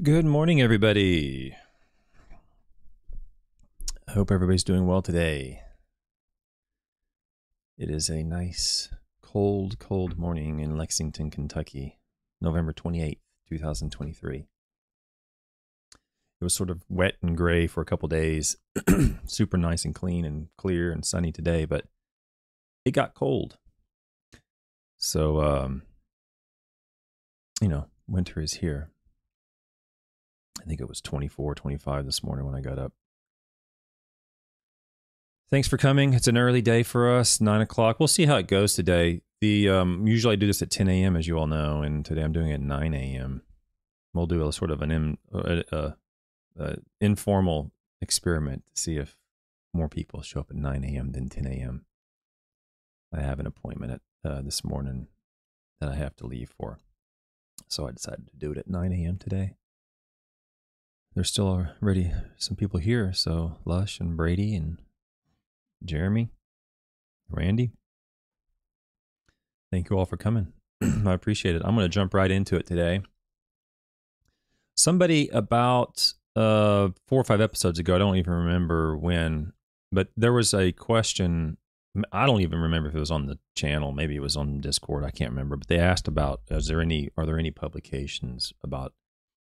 Good morning, everybody. I hope everybody's doing well today. It is a nice, cold, cold morning in Lexington, Kentucky, November 28th, 2023. It was sort of wet and gray for a couple days, super nice and clean and clear and sunny today, but it got cold. So, um, you know, winter is here. I think it was 24, 25 this morning when I got up. Thanks for coming. It's an early day for us, nine o'clock. We'll see how it goes today. The um, usually I do this at 10 a.m. as you all know, and today I'm doing it at 9 a.m. We'll do a sort of an in, uh, uh, uh, informal experiment to see if more people show up at 9 a.m. than 10 a.m. I have an appointment at uh, this morning that I have to leave for, so I decided to do it at 9 a.m. today there's still already some people here. So Lush and Brady and Jeremy, Randy. Thank you all for coming. I appreciate it. I'm going to jump right into it today. Somebody about uh, four or five episodes ago, I don't even remember when, but there was a question. I don't even remember if it was on the channel. Maybe it was on Discord. I can't remember. But they asked about: Is there any? Are there any publications about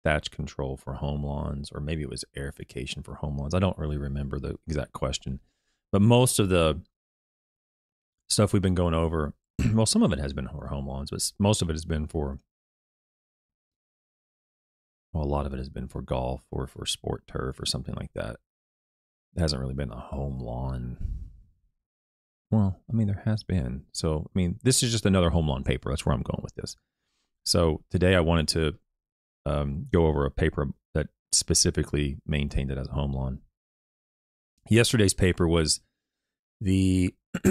thatch control for home lawns, or maybe it was aerification for home lawns. I don't really remember the exact question, but most of the stuff we've been going over, well, some of it has been for home lawns, but most of it has been for, well, a lot of it has been for golf or for sport turf or something like that. It hasn't really been a home lawn. Well, I mean, there has been. So, I mean, this is just another home lawn paper. That's where I'm going with this. So, today I wanted to um, go over a paper that specifically maintained it as a home lawn. Yesterday's paper was the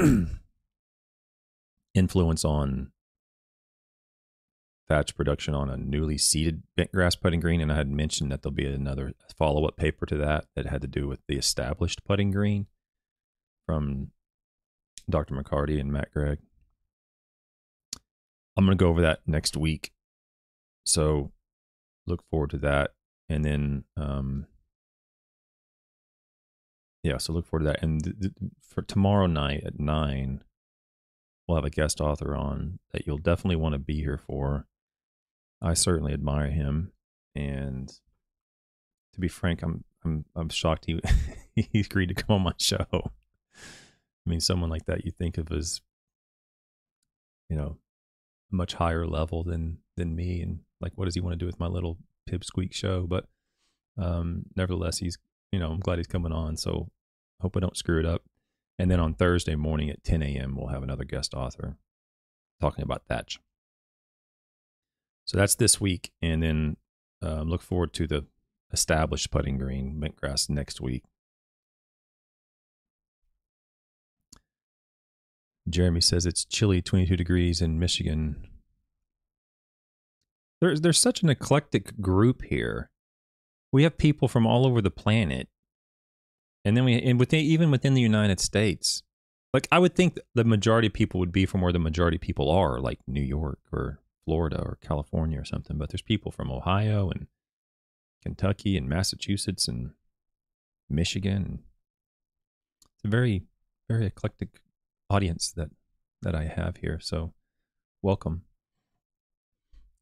influence on thatch production on a newly seeded grass putting green, and I had mentioned that there'll be another follow up paper to that that had to do with the established putting green from Dr. McCarty and Matt Gregg. I'm going to go over that next week. So look forward to that. And then, um, yeah, so look forward to that. And th- th- for tomorrow night at nine, we'll have a guest author on that you'll definitely want to be here for. I certainly admire him, and to be frank, I'm I'm I'm shocked he he agreed to come on my show. I mean, someone like that you think of as, you know, much higher level than than me, and like, what does he want to do with my little pipsqueak show? But um, nevertheless, he's you know I'm glad he's coming on. So hope I don't screw it up. And then on Thursday morning at 10 a.m. we'll have another guest author talking about thatch. So that's this week, and then um, look forward to the established putting green bent grass next week. Jeremy says it's chilly, 22 degrees in Michigan. There's there's such an eclectic group here. We have people from all over the planet, and then we and within even within the United States. Like I would think the majority of people would be from where the majority of people are, like New York or Florida or California or something. But there's people from Ohio and Kentucky and Massachusetts and Michigan. It's a very very eclectic audience that that I have here. So welcome.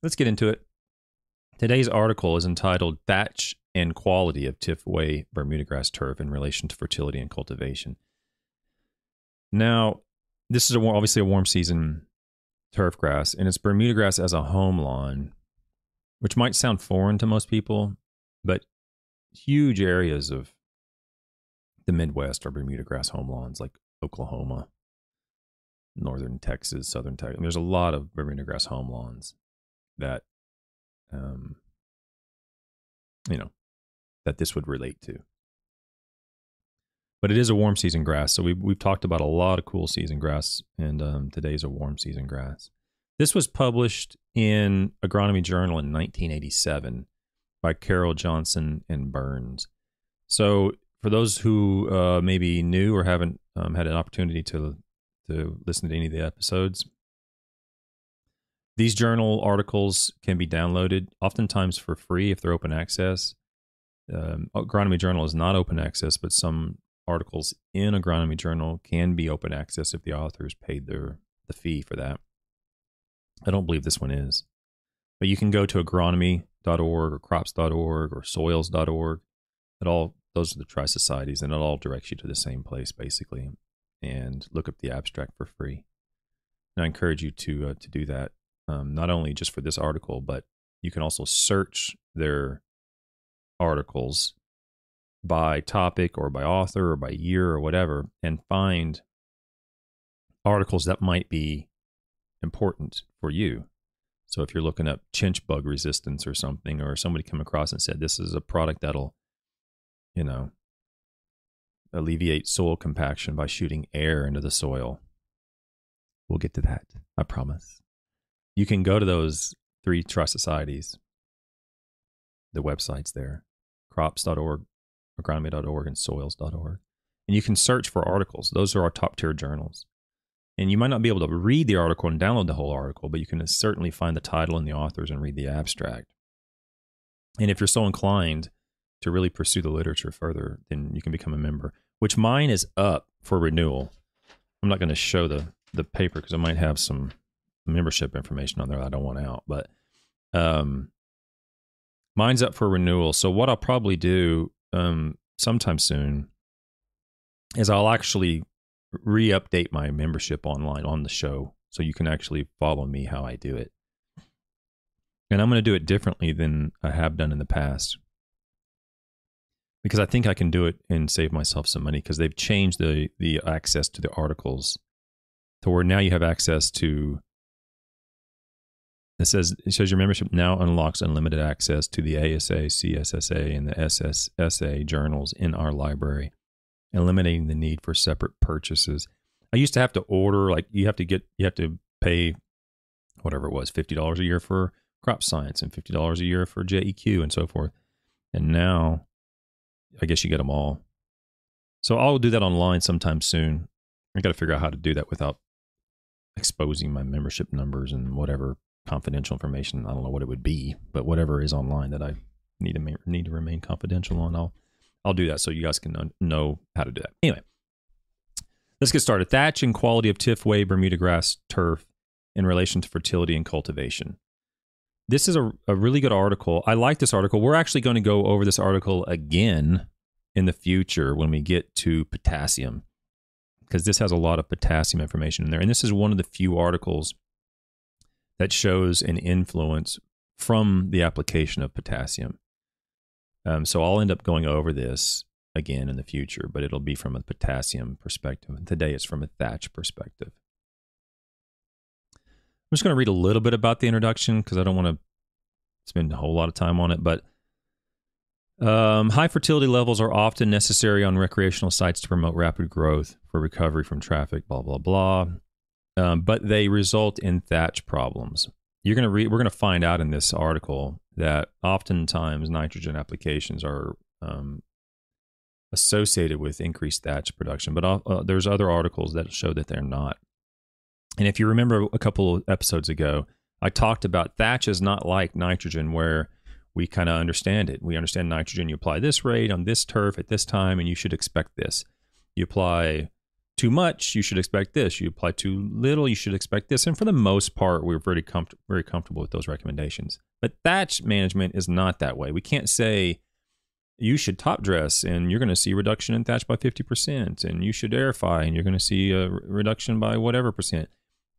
Let's get into it. Today's article is entitled Thatch and Quality of Tifway Bermuda Grass Turf in Relation to Fertility and Cultivation. Now, this is a, obviously a warm season turf grass, and it's Bermuda grass as a home lawn, which might sound foreign to most people, but huge areas of the Midwest are Bermuda grass home lawns, like Oklahoma, northern Texas, southern Texas. There's a lot of Bermuda grass home lawns that um you know that this would relate to. But it is a warm season grass so we've, we've talked about a lot of cool season grass and um, today's a warm season grass. This was published in agronomy journal in 1987 by Carrow johnson and burns. So for those who uh, maybe new or haven't um, had an opportunity to to listen to any of the episodes These journal articles can be downloaded, oftentimes for free if they're open access. Um, agronomy Journal is not open access, but some articles in Agronomy Journal can be open access if the authors paid their the fee for that. I don't believe this one is, but you can go to agronomy.org or crops.org or soils.org. It all those are the tri societies, and it all directs you to the same place basically, and look up the abstract for free. And I encourage you to uh, to do that, um, not only just for this article, but you can also search their articles by topic or by author or by year or whatever and find articles that might be important for you. So if you're looking up chinch bug resistance or something, or somebody come across and said this is a product that'll, you know, alleviate soil compaction by shooting air into the soil. We'll get to that, I promise. You can go to those three trust societies, the websites there, crops.org, agronomy.org, and soils.org. And you can search for articles. Those are our top tier journals. And you might not be able to read the article and download the whole article, but you can certainly find the title and the authors and read the abstract. And if you're so inclined to really pursue the literature further, then you can become a member, which mine is up for renewal. I'm not going to show the, the paper because I might have some membership information on there I don't want out, but um, mine's up for renewal. So what I'll probably do um, sometime soon is I'll actually re-update my membership online on the show so you can actually follow me how I do it. And I'm going to do it differently than I have done in the past. Because I think I can do it and save myself some money because they've changed the the access to the articles to where now you have access to it says it says your membership now unlocks unlimited access to the ASA, CSSA, and the SSSA journals in our library, eliminating the need for separate purchases. I used to have to order like you have to get you have to pay whatever it was fifty dollars a year for crop science and fifty dollars a year for JEQ and so forth. And now, I guess you get them all. So I'll do that online sometime soon. I got to figure out how to do that without exposing my membership numbers and whatever confidential information. I don't know what it would be, but whatever is online that I need to ma- need to remain confidential on, I'll I'll do that so you guys can know how to do that. Anyway, let's get started. Thatch and quality of Tifway Bermuda grass turf in relation to fertility and cultivation. This is a, a really good article. I like this article. We're actually going to go over this article again in the future when we get to potassium because this has a lot of potassium information in there. And this is one of the few articles that shows an influence from the application of potassium. Um, so I'll end up going over this again in the future, but it'll be from a potassium perspective. And today it's from a thatch perspective. I'm just going to read a little bit about the introduction because I don't want to spend a whole lot of time on it. But um, high fertility levels are often necessary on recreational sites to promote rapid growth for recovery from traffic, blah, blah, blah um, but they result in thatch problems. You're to read. We're to find out in this article that oftentimes nitrogen applications are um, associated with increased thatch production, but uh, there's other articles that show that they're not. And if you remember a couple of episodes ago, I talked about thatch is not like nitrogen, where we kind of understand it. We understand nitrogen. You apply this rate on this turf at this time, and you should expect this. You apply too much, you should expect this. You apply too little, you should expect this. And for the most part, we're very very comfortable with those recommendations. But thatch management is not that way. We can't say you should top dress and you're going to see reduction in thatch by 50% and you should aerify and you're going to see a reduction by whatever percent.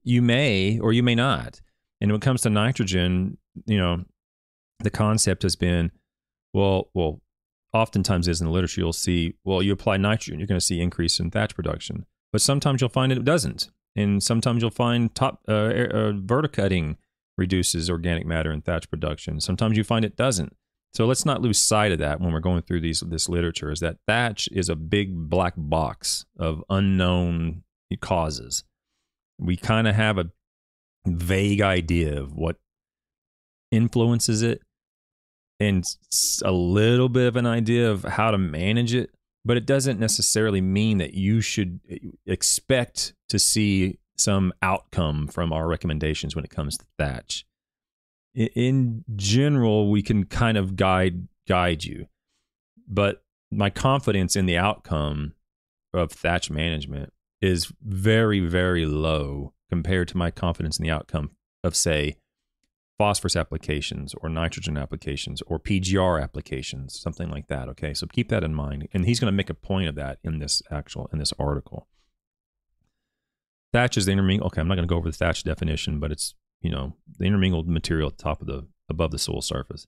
You may or you may not. And when it comes to nitrogen, you know, the concept has been well, well, oftentimes is in the literature, you'll see, well, you apply nitrogen, you're going to see increase in thatch production. But sometimes you'll find it doesn't. And sometimes you'll find top uh, uh, verticutting reduces organic matter in thatch production. Sometimes you find it doesn't. So let's not lose sight of that when we're going through these this literature. Is that thatch is a big black box of unknown causes. We kind of have a vague idea of what influences it, and a little bit of an idea of how to manage it, but it doesn't necessarily mean that you should eh, expect to see some outcome from our recommendations when it comes to thatch. In general, we can kind of guide guide you, but my confidence in the outcome of thatch management is very very low compared to my confidence in the outcome of say phosphorus applications or nitrogen applications or PGR applications, something like that. Okay, so keep that in mind. And he's going to make a point of that in this actual in this article. Thatch is the intermingled. Okay, I'm not going to go over the thatch definition, but it's you know the intermingled material at the top of the above the soil surface.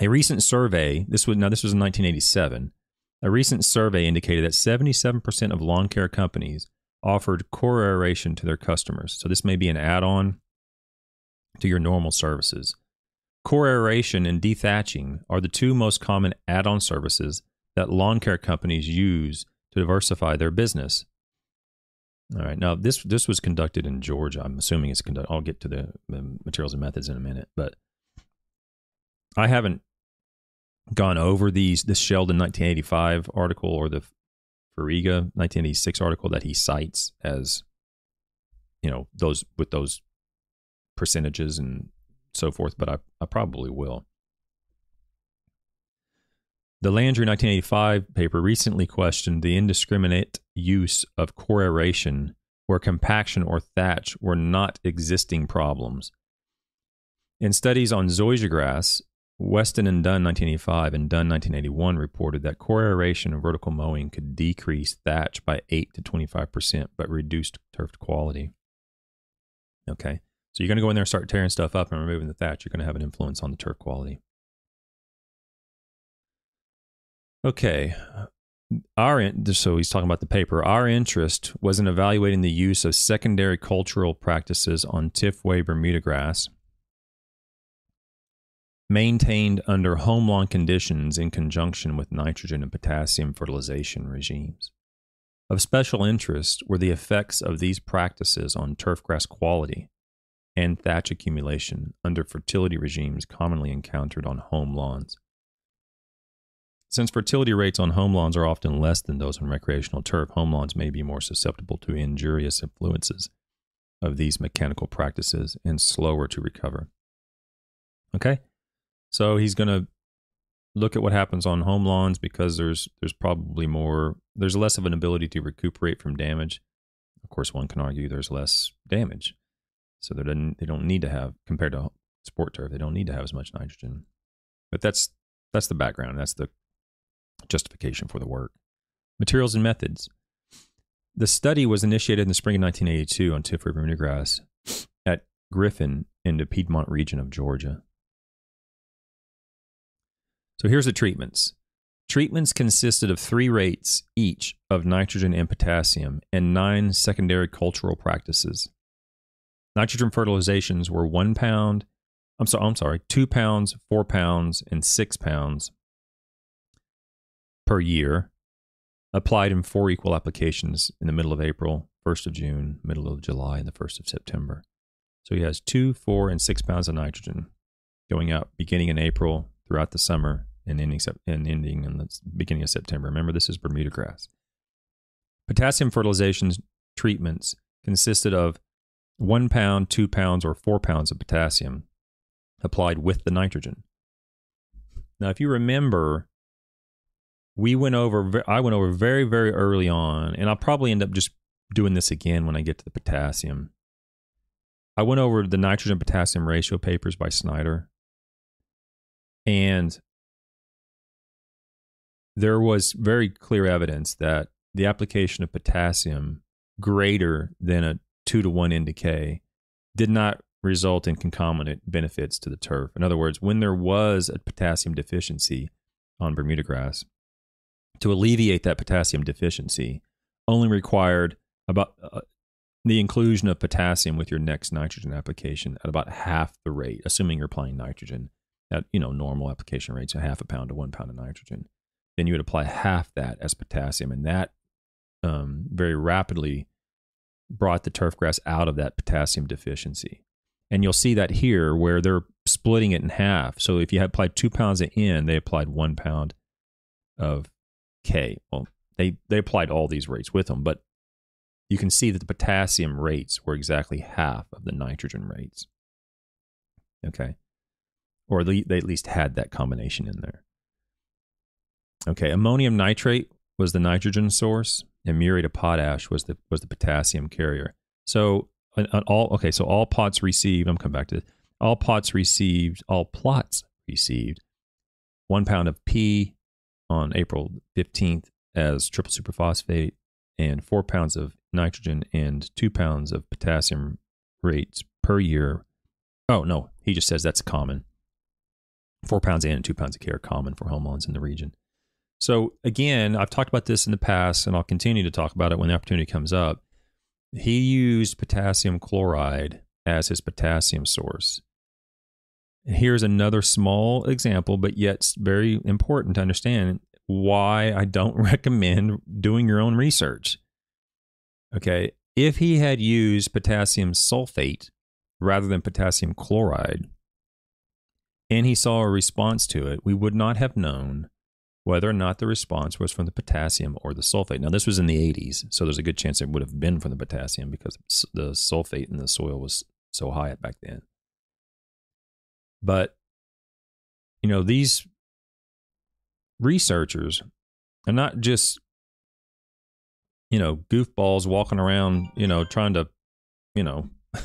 A recent survey, this was now this was in 1987. A recent survey indicated that 77% of lawn care companies offered core aeration to their customers. So this may be an add-on to your normal services. Core aeration and dethatching are the two most common add on services that lawn care companies use to diversify their business. All right. Now this this was conducted in Georgia. I'm assuming it's conducted. I'll get to the, the materials and methods in a minute, but I haven't gone over these this Sheldon 1985 article or the Fariga 1986 article that he cites as you know those with those percentages and so forth, but I, I probably will. The Landry 1985 paper recently questioned the indiscriminate use of core aeration where compaction or thatch were not existing problems. In studies on zoysia Weston and Dunn 1985 and Dunn 1981 reported that core aeration and vertical mowing could decrease thatch by 8 to 25%, but reduced turf quality. Okay. So you're going to go in there and start tearing stuff up and removing the thatch. You're going to have an influence on the turf quality. Okay. Uh, our so he's talking about the paper. Our interest was in evaluating the use of secondary cultural practices on Tifway Bermuda grass, maintained under home lawn conditions in conjunction with nitrogen and potassium fertilization regimes. Of special interest were the effects of these practices on turf grass quality, and thatch accumulation under fertility regimes commonly encountered on home lawns. Since fertility rates on home lawns are often less than those on recreational turf, home lawns may be more susceptible to injurious influences of these mechanical practices and slower to recover. Okay? So he's going to look at what happens on home lawns because there's there's probably more there's less of an ability to recuperate from damage. Of course, one can argue there's less damage so they don't they don't need to have compared to sport turf. They don't need to have as much nitrogen. But that's that's the background. That's the justification for the work. Materials and methods. The study was initiated in the spring of 1982 on Tiff River grass at Griffin in the Piedmont region of Georgia. So here's the treatments. Treatments consisted of three rates each of nitrogen and potassium and nine secondary cultural practices. Nitrogen fertilizations were one pound. I'm sorry, I'm sorry, two pounds, four pounds, and six pounds per year, applied in four equal applications in the middle of April, 1st of June, middle of July, and the 1st of September. So he has two, four, and six pounds of nitrogen going out beginning in April throughout the summer and ending, and ending in the beginning of September. Remember, this is Bermuda grass. Potassium fertilizations treatments consisted of one pound, two pounds, or four pounds of potassium applied with the nitrogen. Now, if you remember, we went over, I went over very, very early on, and I'll probably end up just doing this again when I get to the potassium. I went over the nitrogen potassium ratio papers by Snyder, and there was very clear evidence that the application of potassium greater than a two to one NDK did not result in concomitant benefits to the turf. In other words, when there was a potassium deficiency on Bermuda grass, to alleviate that potassium deficiency only required about uh, the inclusion of potassium with your next nitrogen application at about half the rate, assuming you're applying nitrogen at you know normal application rates, a half a pound to one pound of nitrogen. Then you would apply half that as potassium, and that um, very rapidly brought the turf grass out of that potassium deficiency. And you'll see that here where they're splitting it in half. So if you applied two pounds of N, they applied one pound of K. Well, they, they applied all these rates with them, but you can see that the potassium rates were exactly half of the nitrogen rates. Okay. Or they at least had that combination in there. Okay. Ammonium nitrate was the nitrogen source, and muriate of potash was the was the potassium carrier. So all okay, so all pots received. I'm coming back to this. All pots received, all plots received one pound of P on April 15th as triple superphosphate, and four pounds of nitrogen and two pounds of potassium rates per year. Oh no, he just says that's common. Four pounds and two pounds of K are common for home lawns in the region. So again, I've talked about this in the past, and I'll continue to talk about it when the opportunity comes up. He used potassium chloride as his potassium source. Here's another small example, but yet very important to understand why I don't recommend doing your own research. Okay. If he had used potassium sulfate rather than potassium chloride, and he saw a response to it, we would not have known whether or not the response was from the potassium or the sulfate. Now, this was in the 80s, so there's a good chance it would have been from the potassium because the sulfate in the soil was so high back then. But, you know, these researchers are not just, you know, goofballs walking around, you know, trying to, you know,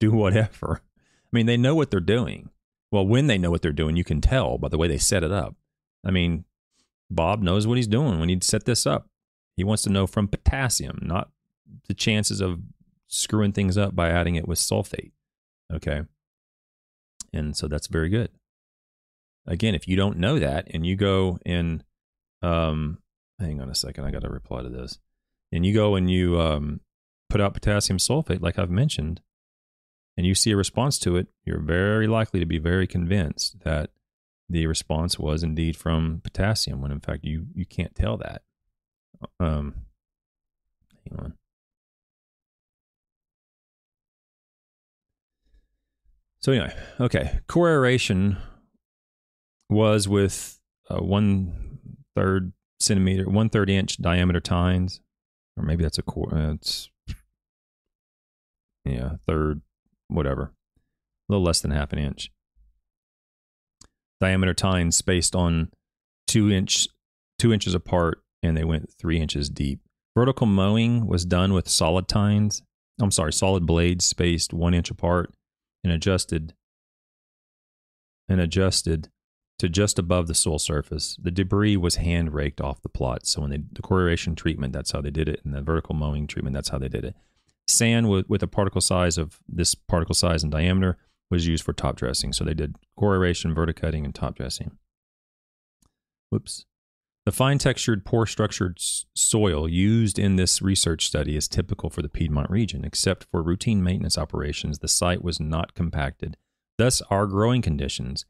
do whatever. I mean, they know what they're doing. Well, when they know what they're doing, you can tell by the way they set it up. I mean, Bob knows what he's doing when he set this up. He wants to know from potassium, not the chances of screwing things up by adding it with sulfate. Okay. And so that's very good. Again, if you don't know that and you go and, um, hang on a second, I got to reply to this. And you go and you um, put out potassium sulfate, like I've mentioned, and you see a response to it, you're very likely to be very convinced that the response was indeed from potassium, when in fact you you can't tell that. Um, hang on. So anyway, okay, core aeration was with one third centimeter, one third inch diameter tines, or maybe that's a quarter. Uh, it's yeah, third, whatever, a little less than half an inch diameter tines spaced on two inch two inches apart, and they went three inches deep. Vertical mowing was done with solid tines. I'm sorry, solid blades spaced one inch apart and adjusted and adjusted to just above the soil surface. The debris was hand raked off the plot. So when they the core treatment, that's how they did it, and the vertical mowing treatment, that's how they did it. Sand with, with a particle size of this particle size and diameter was used for top dressing. So they did core aeration, verticutting, and top dressing. Whoops. The fine textured, poor structured soil used in this research study is typical for the Piedmont region. Except for routine maintenance operations, the site was not compacted. Thus, our growing conditions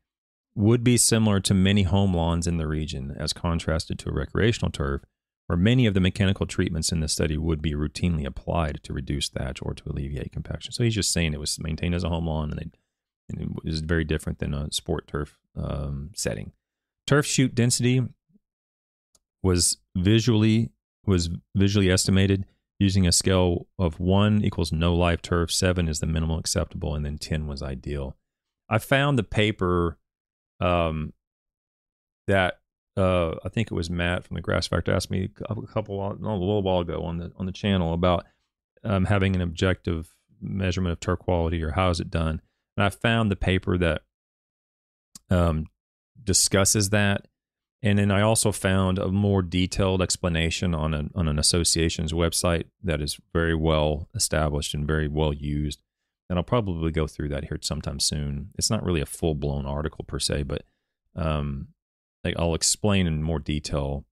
would be similar to many home lawns in the region, as contrasted to a recreational turf, where many of the mechanical treatments in the study would be routinely applied to reduce thatch or to alleviate compaction. So he's just saying it was maintained as a home lawn and they and it is very different than a sport turf um, setting. Turf shoot density was visually was visually estimated using a scale of one equals no live turf, seven is the minimal acceptable, and then ten was ideal. I found the paper um, that uh, I think it was Matt from the Grass Factor asked me a couple no, a little while ago on the on the channel about um, having an objective measurement of turf quality or how is it done. And I found the paper that um, discusses that. And then I also found a more detailed explanation on, a, on an association's website that is very well established and very well used. And I'll probably go through that here sometime soon. It's not really a full blown article per se, but um, I'll explain in more detail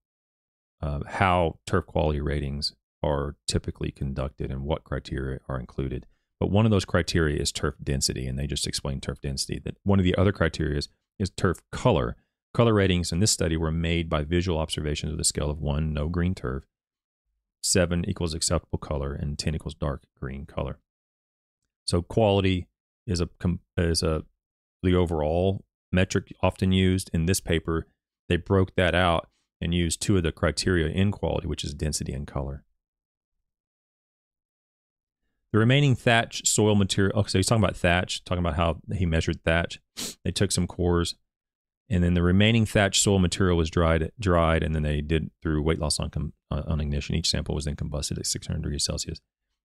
uh, how turf quality ratings are typically conducted and what criteria are included. But one of those criteria is turf density, and they just explained turf density. That one of the other criteria is, turf color. Color ratings in this study were made by visual observations of the scale of one, no green turf, seven equals acceptable color, and 10 equals dark green color. So quality is a is a the overall metric often used in this paper. They broke that out and used two of the criteria in quality, which is density and color. The remaining thatch soil material. Okay, so he's talking about thatch, talking about how he measured thatch. They took some cores, and then the remaining thatch soil material was dried, dried, and then they did through weight loss on, com, on ignition. Each sample was then combusted at 600 degrees Celsius.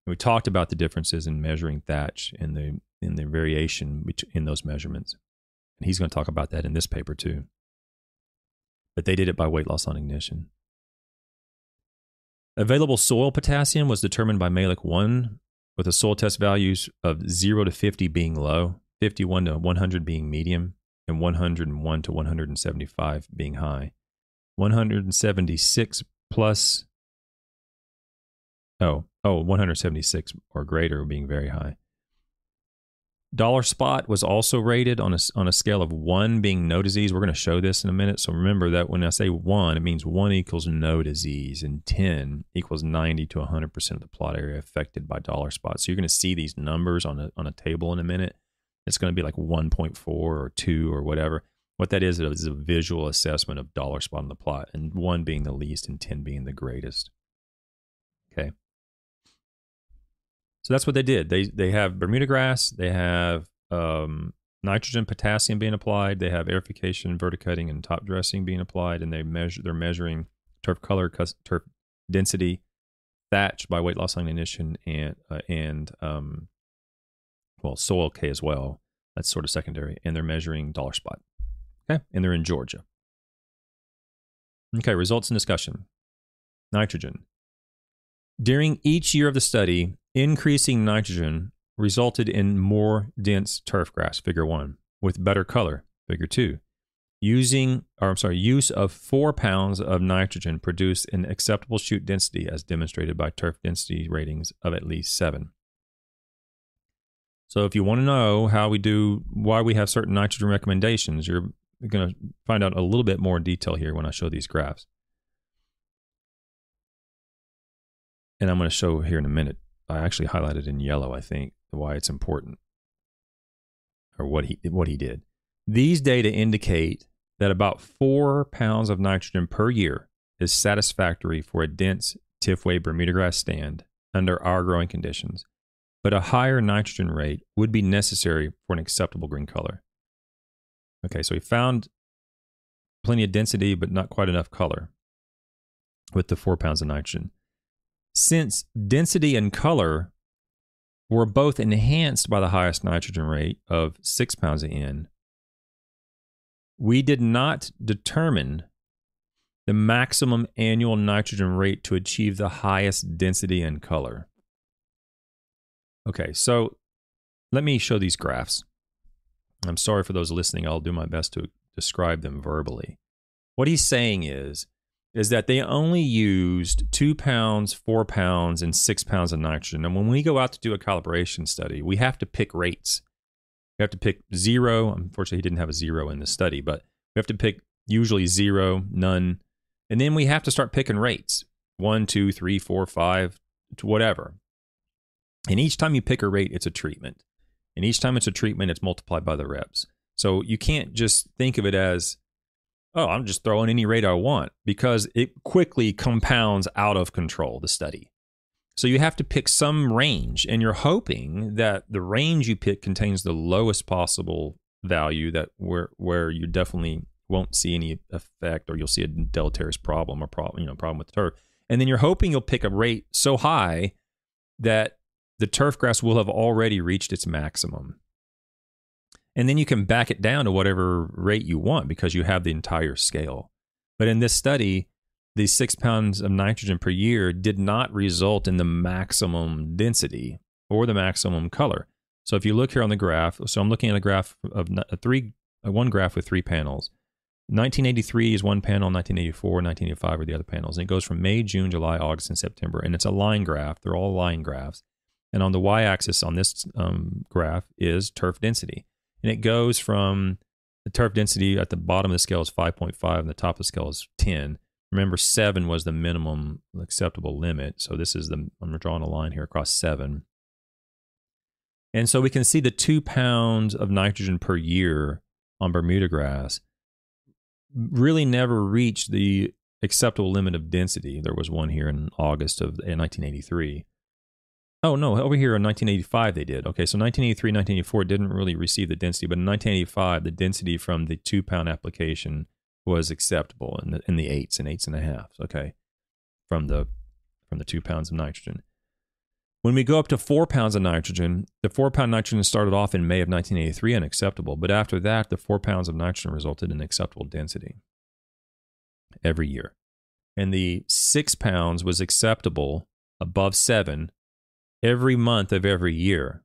And we talked about the differences in measuring thatch and the in the variation in those measurements. And he's going to talk about that in this paper too. But they did it by weight loss on ignition. Available soil potassium was determined by Mehlich 1 with the soil test values of 0 to 50 being low, 51 to 100 being medium, and 101 to 175 being high. 176 plus oh oh 176 or greater being very high Dollar Spot was also rated on a, on a scale of one being no disease. We're going to show this in a minute. So remember that when I say one, it means one equals no disease, and 10 equals 90 to 100% of the plot area affected by Dollar Spot. So you're going to see these numbers on a, on a table in a minute. It's going to be like 1.4 or 2 or whatever. What that is is a visual assessment of Dollar Spot on the plot, and one being the least and 10 being the greatest. Okay. So that's what they did. They they have Bermuda grass, they have um, nitrogen, potassium being applied, they have aerification, verticutting, and top dressing being applied, and they measure they're measuring turf color, turf density, thatch by weight loss on ignition, and uh, and um, well soil K as well. That's sort of secondary, and they're measuring dollar spot. Okay, and they're in Georgia. Okay, results and discussion. Nitrogen. During each year of the study, increasing nitrogen resulted in more dense turf grass, figure one, with better color, figure two. Using, or I'm sorry, use of four pounds of nitrogen produced an acceptable shoot density as demonstrated by turf density ratings of at least seven. So if you want to know how we do, why we have certain nitrogen recommendations, you're going to find out a little bit more detail here when I show these graphs. and I'm going to show here in a minute. I actually highlighted in yellow, I think, why it's important or what he what he did. These data indicate that about four pounds of nitrogen per year is satisfactory for a dense Tifway Bermuda grass stand under our growing conditions, but a higher nitrogen rate would be necessary for an acceptable green color. Okay, so he found plenty of density, but not quite enough color with the four pounds of nitrogen. Since density and color were both enhanced by the highest nitrogen rate of 6 pounds of N, we did not determine the maximum annual nitrogen rate to achieve the highest density and color. Okay, so let me show these graphs. I'm sorry for those listening. I'll do my best to describe them verbally. What he's saying is is that they only used two pounds, four pounds, and six pounds of nitrogen. And when we go out to do a calibration study, we have to pick rates. We have to pick zero. Unfortunately, he didn't have a zero in the study, but we have to pick usually zero, none. And then we have to start picking rates one, two, three, four, five, whatever. And each time you pick a rate, it's a treatment. And each time it's a treatment, it's multiplied by the reps. So you can't just think of it as oh, I'm just throwing any rate I want because it quickly compounds out of control, the study. So you have to pick some range, and you're hoping that the range you pick contains the lowest possible value that where where you definitely won't see any effect or you'll see a deleterious problem or problem you know problem with the turf and then you're hoping you'll pick a rate so high that the turf grass will have already reached its maximum and then you can back it down to whatever rate you want because you have the entire scale. But in this study, the six pounds of nitrogen per year did not result in the maximum density or the maximum color. So if you look here on the graph, so I'm looking at a graph of three, one graph with three panels. 1983 is one panel, 1984, 1985 are the other panels. And it goes from May, June, July, August, and September. And it's a line graph. They're all line graphs. And on the y axis on this um, graph is turf density and it goes from the turf density at the bottom of the scale is 5.5 and the top of the scale is 10 remember 7 was the minimum acceptable limit. So this is the i'm drawing a line here across 7 and so we can see the 2 pounds of nitrogen per year on bermuda grass really never reached the acceptable limit of density. There was one here in august of 1983 Oh no, over here in 1985 they did. Okay, so 1983, 1984 didn't really receive the density, but in 1985 the density from the two pound application was acceptable in the in the eights and eights and a halves. Okay, from the from the two pounds of nitrogen. When we go up to four pounds of nitrogen, the four pound nitrogen started off in May of 1983 unacceptable, but after that, the four pounds of nitrogen resulted in acceptable density every year. And the six pounds was acceptable above seven every month of every year.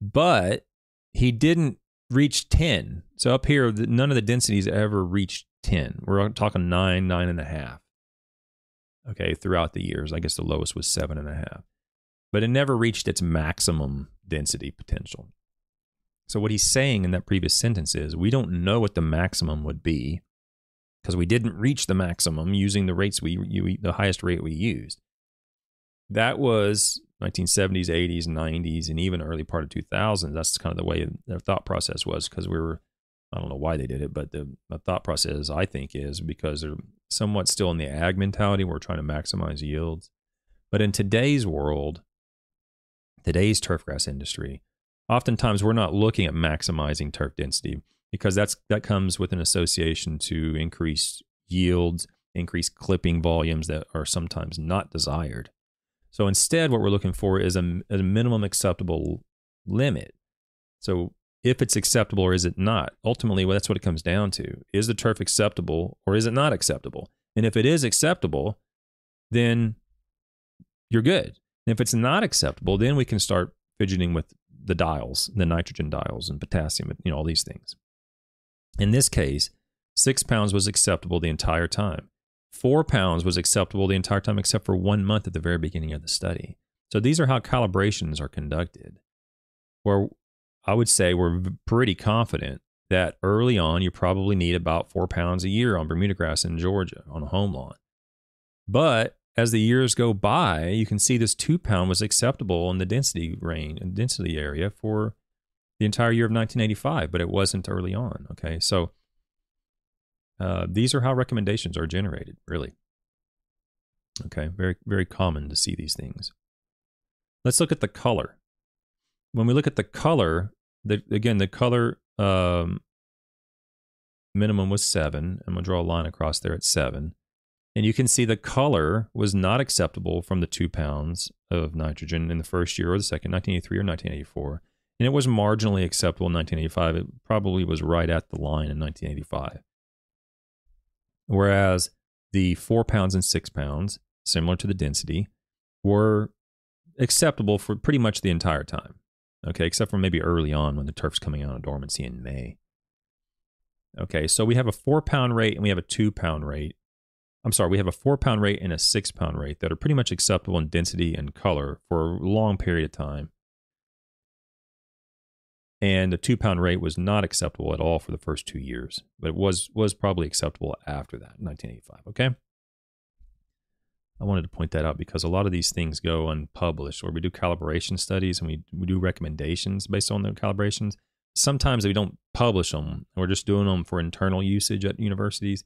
But he didn't reach 10. So up here, none of the densities ever reached 10. We're talking nine, nine and a half. Okay, throughout the years. I guess the lowest was seven and a half. But it never reached its maximum density potential. So what he's saying in that previous sentence is we don't know what the maximum would be because we didn't reach the maximum using the rates we, you, the highest rate we used. That was 1970s, 80s, 90s, and even early part of 2000s. That's kind of the way their thought process was because we were, I don't know why they did it, but the, the thought process, I think, is because they're somewhat still in the ag mentality. We're trying to maximize yields. But in today's world, today's turfgrass industry, oftentimes we're not looking at maximizing turf density because that's that comes with an association to increased yields, increased clipping volumes that are sometimes not desired. So instead, what we're looking for is a, a minimum acceptable limit. So if it's acceptable or is it not? Ultimately, well, that's what it comes down to. Is the turf acceptable or is it not acceptable? And if it is acceptable, then you're good. And if it's not acceptable, then we can start fidgeting with the dials, the nitrogen dials and potassium, you know, all these things. In this case, six pounds was acceptable the entire time. Four pounds was acceptable the entire time except for one month at the very beginning of the study. So these are how calibrations are conducted, where I would say we're pretty confident that early on you probably need about four pounds a year on Bermuda grass in Georgia on a home lawn. But as the years go by, you can see this two pound was acceptable in the density range and density area for the entire year of 1985, but it wasn't early on. Okay, so uh, these are how recommendations are generated, really. Okay, very, very common to see these things. Let's look at the color. When we look at the color, the, again, the color um, minimum was seven. I'm going to draw a line across there at seven. And you can see the color was not acceptable from the two pounds of nitrogen in the first year or the second, 1983 or 1984. And it was marginally acceptable in 1985. It probably was right at the line in 1985 whereas the four pounds and six pounds, similar to the density, were acceptable for pretty much the entire time. Okay, except for maybe early on when the turf's coming out of dormancy in May. Okay, so we have a four pound rate and we have a two pound rate. I'm sorry, we have a four pound rate and a six pound rate that are pretty much acceptable in density and color for a long period of time and the two pound rate was not acceptable at all for the first two years, but it was was probably acceptable after that, 1985. Okay. I wanted to point that out because a lot of these things go unpublished, or we do calibration studies and we, we do recommendations based on the calibrations. Sometimes we don't publish them. We're just doing them for internal usage at universities.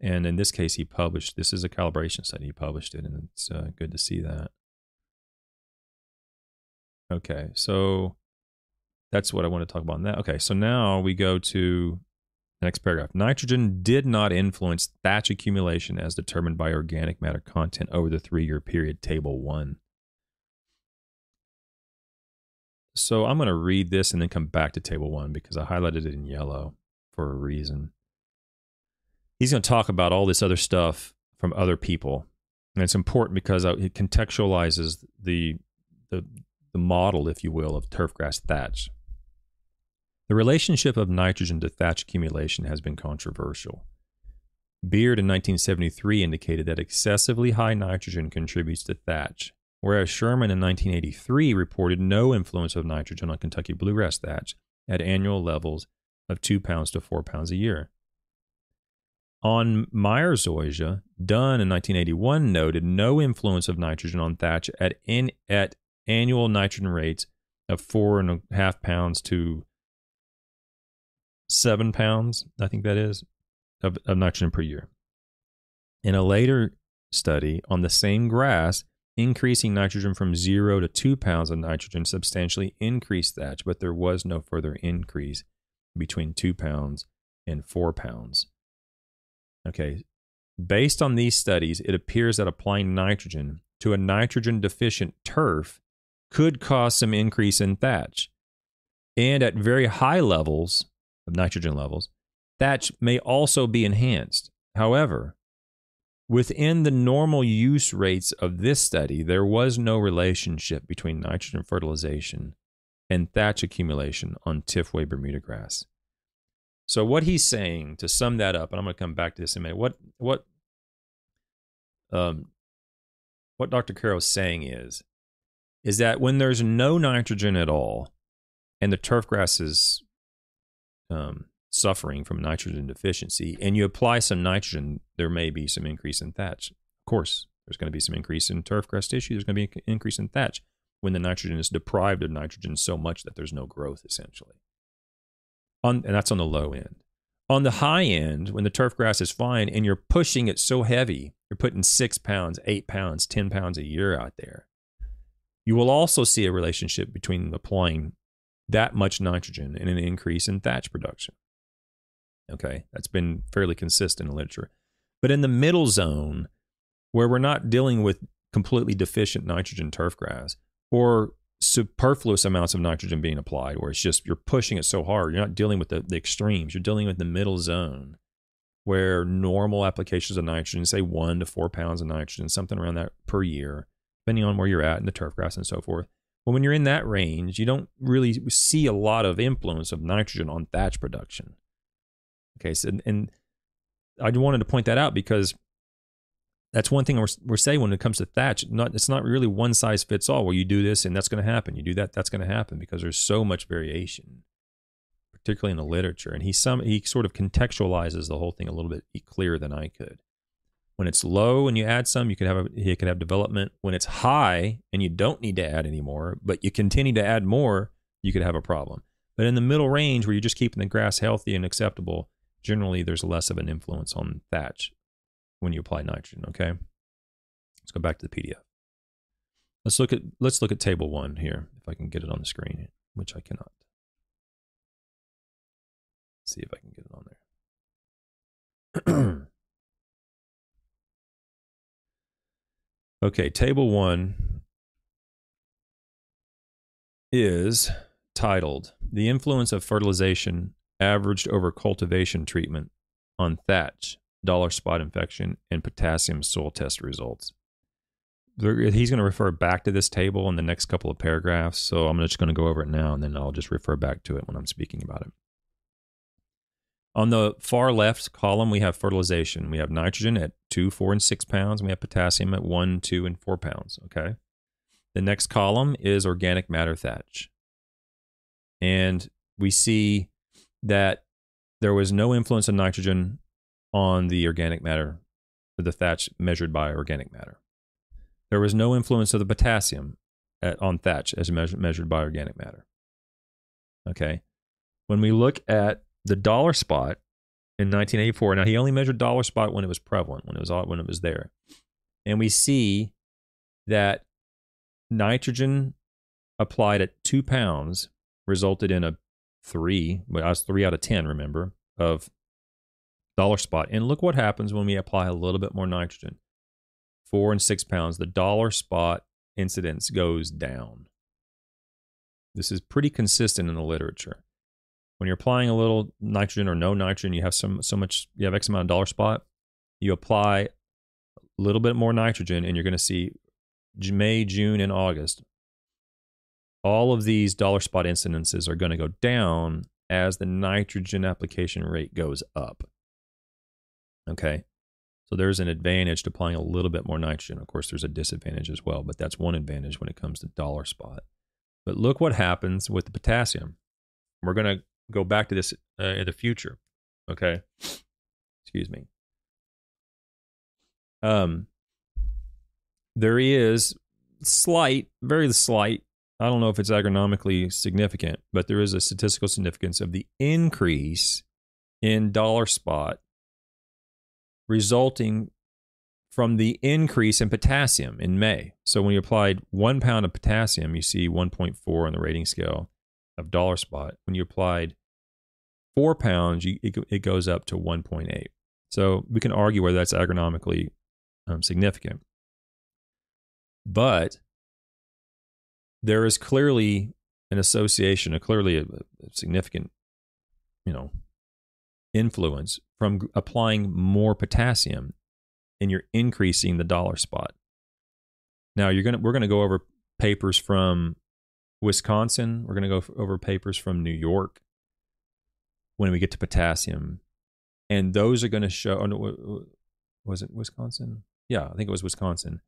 And in this case, he published this is a calibration study. He published it, and it's uh, good to see that. Okay, so that's what I want to talk about. in that. okay, so now we go to the next paragraph. Nitrogen did not influence thatch accumulation as determined by organic matter content over the three-year period. Table one. So I'm going to read this and then come back to table one because I highlighted it in yellow for a reason. He's going to talk about all this other stuff from other people, and it's important because it contextualizes the the the model, if you will, of turfgrass thatch. The relationship of nitrogen to thatch accumulation has been controversial. Beard in 1973 indicated that excessively high nitrogen contributes to thatch, whereas Sherman in 1983 reported no influence of nitrogen on Kentucky bluegrass thatch at annual levels of 2 pounds to 4 pounds a year. On Meyer-Zoysia, Dunn in 1981 noted no influence of nitrogen on thatch at, in, at annual nitrogen rates of 4.5 pounds to seven pounds, I think that is, of, of nitrogen per year. In a later study on the same grass, increasing nitrogen from zero to two pounds of nitrogen substantially increased thatch, but there was no further increase between two pounds and four pounds. Okay, based on these studies, it appears that applying nitrogen to a nitrogen deficient turf could cause some increase in thatch. And at very high levels nitrogen levels, thatch may also be enhanced. However, within the normal use rates of this study, there was no relationship between nitrogen fertilization and thatch accumulation on Tifway Bermuda grass. So what he's saying to sum that up, and I'm going to come back to this in a minute. What what um what Dr. Carrow is saying is is that when there's no nitrogen at all, and the turf grass is um, suffering from nitrogen deficiency, and you apply some nitrogen, there may be some increase in thatch. Of course, there's going to be some increase in turf grass tissue. There's going to be an increase in thatch when the nitrogen is deprived of nitrogen so much that there's no growth, essentially. On, and that's on the low end. On the high end, when the turf grass is fine and you're pushing it so heavy, you're putting six pounds, eight pounds, 10 pounds a year out there, you will also see a relationship between applying that much nitrogen and an increase in thatch production. Okay, that's been fairly consistent in the literature. But in the middle zone, where we're not dealing with completely deficient nitrogen turf grass or superfluous amounts of nitrogen being applied, where it's just you're pushing it so hard, you're not dealing with the, the extremes, you're dealing with the middle zone where normal applications of nitrogen, say one to four pounds of nitrogen, something around that per year, depending on where you're at in the turf grass and so forth. But when you're in that range, you don't really see a lot of influence of nitrogen on thatch production. Okay, so and I wanted to point that out because that's one thing we're, we're saying when it comes to thatch. Not it's not really one size fits all. Where you do this and that's going to happen. You do that, that's going to happen because there's so much variation, particularly in the literature. And he some he sort of contextualizes the whole thing a little bit clearer than I could. When it's low and you add some, you could have a, you could have development. When it's high and you don't need to add anymore, but you continue to add more, you could have a problem. But in the middle range where you're just keeping the grass healthy and acceptable, generally there's less of an influence on thatch when you apply nitrogen. Okay, let's go back to the PDF. Let's look at let's look at table one here if I can get it on the screen, which I cannot. Let's see if I can get it on there. Okay, table one is titled The Influence of Fertilization Averaged Over Cultivation Treatment on Thatch, Dollar Spot Infection, and Potassium Soil Test Results. He's going to refer back to this table in the next couple of paragraphs, so I'm just going to go over it now and then I'll just refer back to it when I'm speaking about it. On the far left column, we have fertilization. We have nitrogen at two, four, and six pounds. And we have potassium at one, two, and four pounds. Okay. The next column is organic matter thatch. And we see that there was no influence of nitrogen on the organic matter, the thatch measured by organic matter. There was no influence of the potassium at, on thatch as measured, measured by organic matter. Okay. When we look at the dollar spot in 1984. Now he only measured dollar spot when it was prevalent, when it was when it was there, and we see that nitrogen applied at two pounds resulted in a three. Well, I was three out of ten. Remember of dollar spot, and look what happens when we apply a little bit more nitrogen. Four and six pounds, the dollar spot incidence goes down. This is pretty consistent in the literature when you're applying a little nitrogen or no nitrogen, you have some so much you have X amount of dollar spot. You apply a little bit more nitrogen, and you're going to see May, June, and August. All of these dollar spot incidences are going to go down as the nitrogen application rate goes up. Okay. So there's an advantage to applying a little bit more nitrogen. Of course, there's a disadvantage as well, but that's one advantage when it comes to dollar spot. But look what happens with the potassium. We're going to go back to this uh, in the future. Okay. Excuse me. Um, there is slight, very slight. I don't know if it's agronomically significant, but there is a statistical significance of the increase in dollar spot resulting from the increase in potassium in May. So when you applied one pound of potassium, you see 1.4 on the rating scale of dollar spot. When you applied four pounds, you, it, it goes up to 1.8. So we can argue whether that's agronomically um, significant. But there is clearly an association, a clearly a, a significant, you know, influence from applying more potassium and you're increasing the dollar spot. Now you're gonna we're gonna go over papers from Wisconsin. We're gonna go over papers from New York when we get to potassium, and those are going to show. Oh, was it Wisconsin? Yeah, I think it was Wisconsin.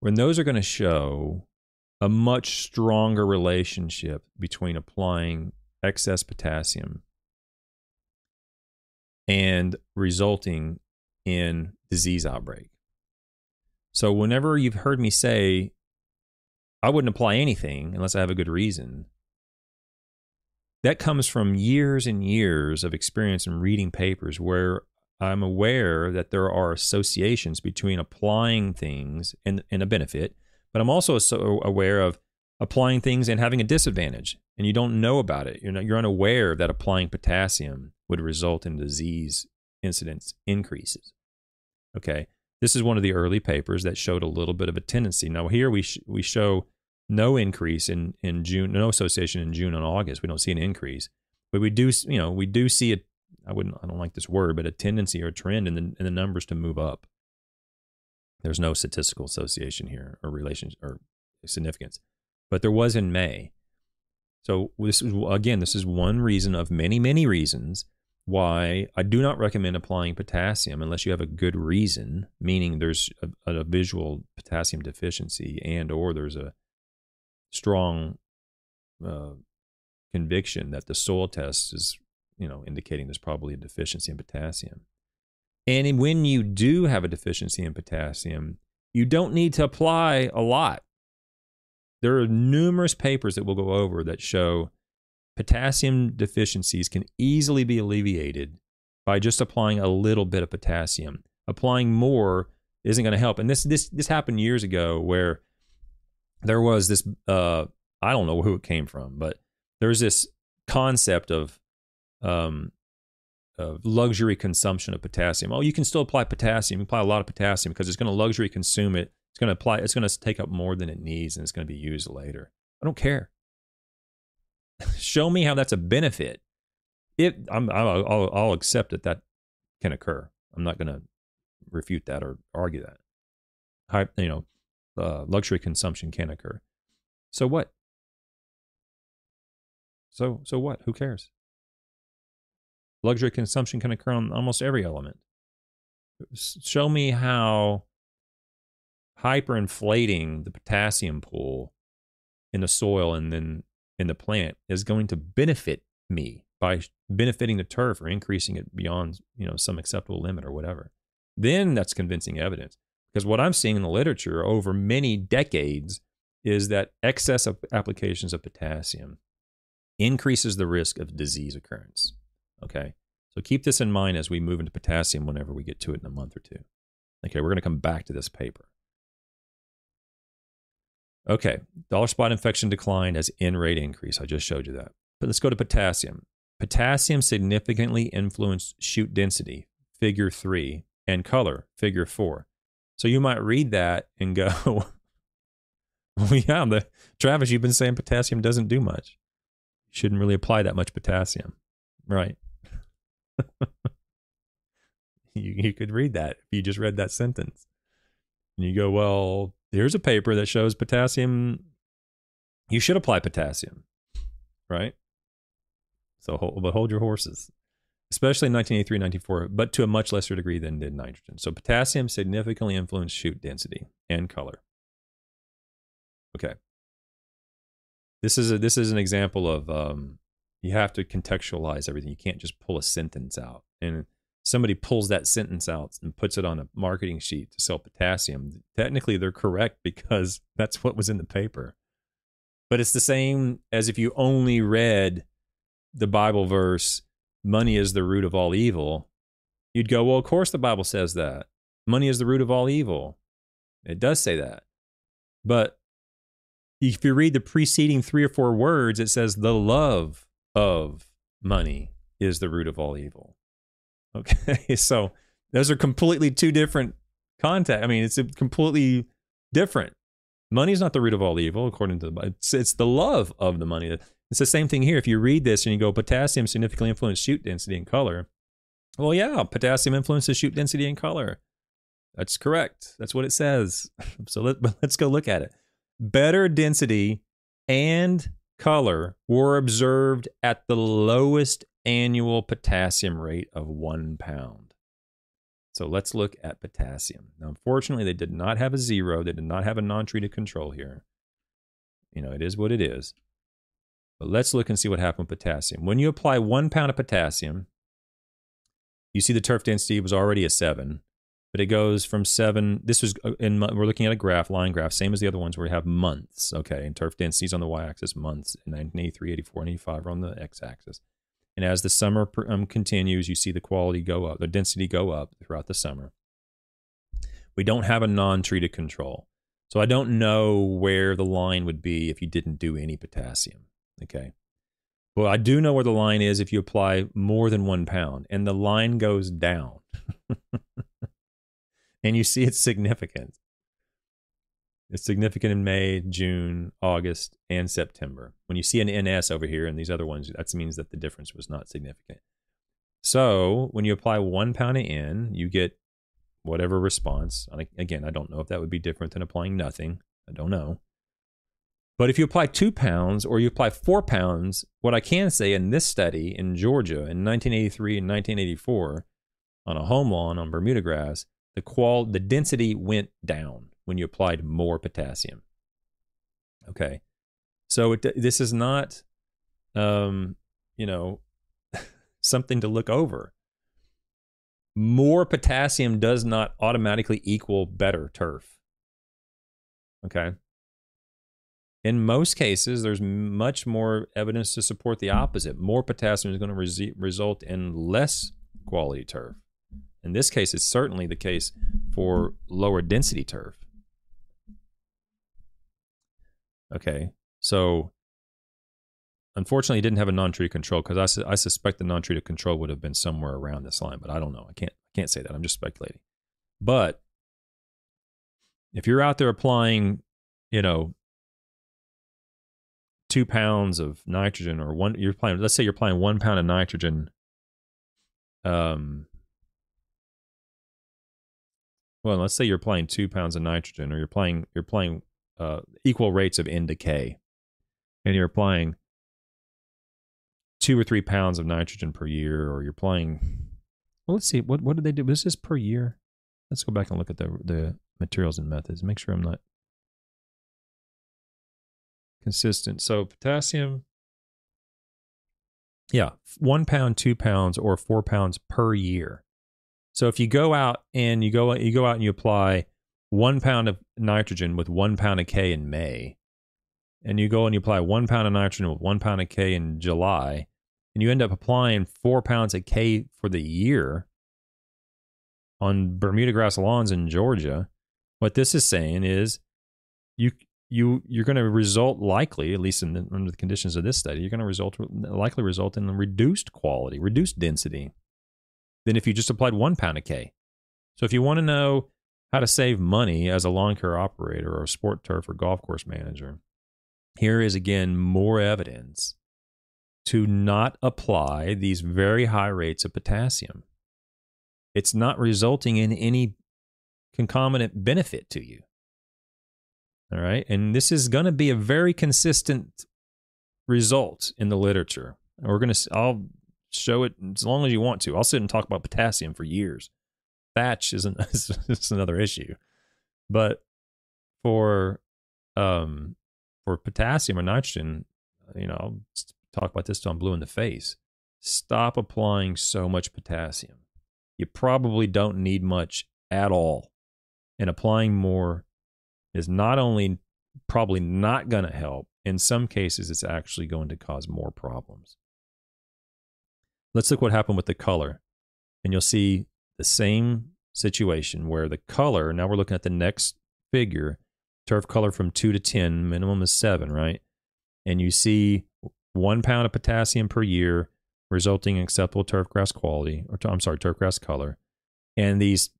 When those are going to show a much stronger relationship between applying excess potassium and resulting in disease outbreak. So whenever you've heard me say I wouldn't apply anything unless I have a good reason, that comes from years and years of experience in reading papers where I'm aware that there are associations between applying things and, and a benefit, but I'm also so aware of applying things and having a disadvantage, and you don't know about it. You're, not, you're unaware that applying potassium would result in disease incidence increases. Okay, this is one of the early papers that showed a little bit of a tendency. Now here we sh- we show no increase in in June, no association in June and August. We don't see an increase, but we do you know we do see a I wouldn't I don't like this word, but a tendency or a trend in the in the numbers to move up. There's no statistical association here or relation or significance, but there was in May. So this is again, this is one reason of many many reasons why I do not recommend applying potassium unless you have a good reason, meaning there's a, a visual potassium deficiency and or there's a strong uh, conviction that the soil test is, you know, indicating there's probably a deficiency in potassium. And when you do have a deficiency in potassium, you don't need to apply a lot. There are numerous papers that we'll go over that show potassium deficiencies can easily be alleviated by just applying a little bit of potassium. Applying more isn't going to help. And this this this happened years ago where there was this uh, I don't know who it came from, but there's this concept of um, of luxury consumption of potassium. Oh, you can still apply potassium. You apply a lot of potassium because it's going to luxury consume it. It's going to apply. It's going to take up more than it needs, and it's going to be used later. I don't care. Show me how that's a benefit. It, I'm, I'll, I'll, accept that that can occur. I'm not going to refute that or argue that. High, you know, uh, luxury consumption can occur. So what? So so what? Who cares? Luxury consumption can occur on almost every element. Show me how hyperinflating the potassium pool in the soil and then in the plant is going to benefit me by benefiting the turf or increasing it beyond you know some acceptable limit or whatever then that's convincing evidence because what i'm seeing in the literature over many decades is that excess of applications of potassium increases the risk of disease occurrence okay so keep this in mind as we move into potassium whenever we get to it in a month or two okay we're going to come back to this paper Okay, dollar spot infection decline as N rate increase. I just showed you that. But let's go to potassium. Potassium significantly influenced shoot density, figure three, and color, figure four. So you might read that and go, well, yeah, the, Travis, you've been saying potassium doesn't do much. You shouldn't really apply that much potassium. Right. you, you could read that if you just read that sentence. And you go, well, here's a paper that shows potassium. You should apply potassium, right? So, but hold your horses, especially in 1983, 1994, but to a much lesser degree than did nitrogen. So, potassium significantly influenced shoot density and color. Okay. This is a, this is an example of um, you have to contextualize everything. You can't just pull a sentence out and somebody pulls that sentence out and puts it on a marketing sheet to sell potassium, technically they're correct because that's what was in the paper. But it's the same as if you only read the Bible verse, money is the root of all evil. You'd go, well, of course the Bible says that. money is the root of all evil. It does say that. But if you read the preceding three or four words, it says the love of money is the root of all evil. Okay, so those are completely two different context. I mean, it's completely different. Money is not the root of all evil, according to the Bible. It's, it's the love of the money. It's the same thing here. If you read this and you go, potassium significantly influences shoot density and color. Well, yeah, potassium influences shoot density and color. That's correct. That's what it says. So let, let's go look at it. Better density and color were observed at the lowest annual potassium rate of one pound. So let's look at potassium. Now, unfortunately, they did not have a zero. They did not have a non-treated control here. You know, it is what it is. But let's look and see what happened with potassium. When you apply one pound of potassium, you see the turf density was already a seven, but it goes from seven. This was uh, in we're looking at a graph, line graph, same as the other ones where we have months. Okay, and turf densities on the y-axis, months. In 1983, 84, and 85 are on the x-axis. And as the summer um, continues, you see the quality go up, the density go up throughout the summer. We don't have a non-treated control. So I don't know where the line would be if you didn't do any potassium. Okay. Well, I do know where the line is if you apply more than one pound, and the line goes down. and you see it's significant. It's significant in May, June, August, and September. When you see an NS over here and these other ones, that means that the difference was not significant. So when you apply one pound of N, you get whatever response. Again, I don't know if that would be different than applying nothing. I don't know. But if you apply two pounds or you apply four pounds, what I can say in this study in Georgia in 1983 and 1984 on a home lawn on Bermuda grass, the qual the density went down when you applied more potassium. Okay. So it, this is not, um, you know, something to look over. More potassium does not automatically equal better turf. Okay. In most cases, there's much more evidence to support the opposite. More potassium is going to res- result in less quality turf. In this case, it's certainly the case for lower density turf. Okay, so unfortunately, he didn't have a non-treated control because I, su- I suspect the non-treated control would have been somewhere around this line, but I don't know. I can't I can't say that. I'm just speculating. But if you're out there applying, you know, two pounds of nitrogen or one, you're applying. Let's say you're applying one pound of nitrogen. Um. Well, let's say you're applying two pounds of nitrogen, or you're applying you're applying uh, equal rates of N K, and you're applying two or three pounds of nitrogen per year, or you're applying. Well, let's see. What what did they do? This is per year. Let's go back and look at the the materials and methods. Make sure I'm not consistent. So potassium. Yeah, one pound, two pounds, or four pounds per year. So if you go out and you go you go out and you apply one pound of nitrogen with one pound of K in May, and you go and you apply one pound of nitrogen with one pound of K in July, and you end up applying four pounds of K for the year on Bermuda grass lawns in Georgia, what this is saying is you you you're going to result likely, at least the, under the conditions of this study, you're going to result likely result in reduced quality, reduced density than if you just applied one pound of K. So if you want to know how to save money as a lawn care operator or a sport turf or golf course manager, here is again more evidence to not apply these very high rates of potassium. It's not resulting in any concomitant benefit to you. All right. And this is going to be a very consistent result in the literature. we're going to, I'll show it as long as you want to. I'll sit and talk about potassium for years thatch is, an, is another issue. But for um for potassium or nitrogen, you know, I'll talk about this till I'm blue in the face. Stop applying so much potassium. You probably don't need much at all. And applying more is not only probably not going to help, in some cases, it's actually going to cause more problems. Let's look what happened with the color. And you'll see the same situation where the color, now we're looking at the next figure, turf color from 2 to 10, minimum is 7, right? And you see one pound of potassium per year resulting in acceptable turf grass quality, or I'm sorry, turf grass color. And these,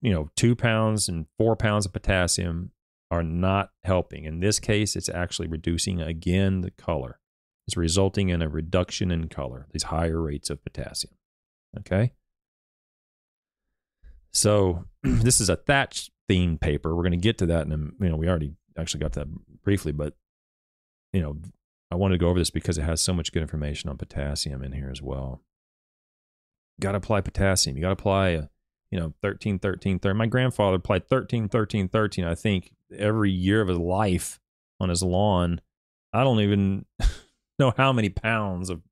you know, two pounds and four pounds of potassium are not helping. In this case, it's actually reducing again the color. It's resulting in a reduction in color, these higher rates of potassium. Okay. So this is a thatch themed paper. We're going to get to that in a, you know, we already actually got that briefly, but you know, I wanted to go over this because it has so much good information on potassium in here as well. Got to apply potassium. You got to apply, a, you know, 13, 13, 13. My grandfather played 13, 13, 13, I think, every year of his life on his lawn. I don't even know how many pounds of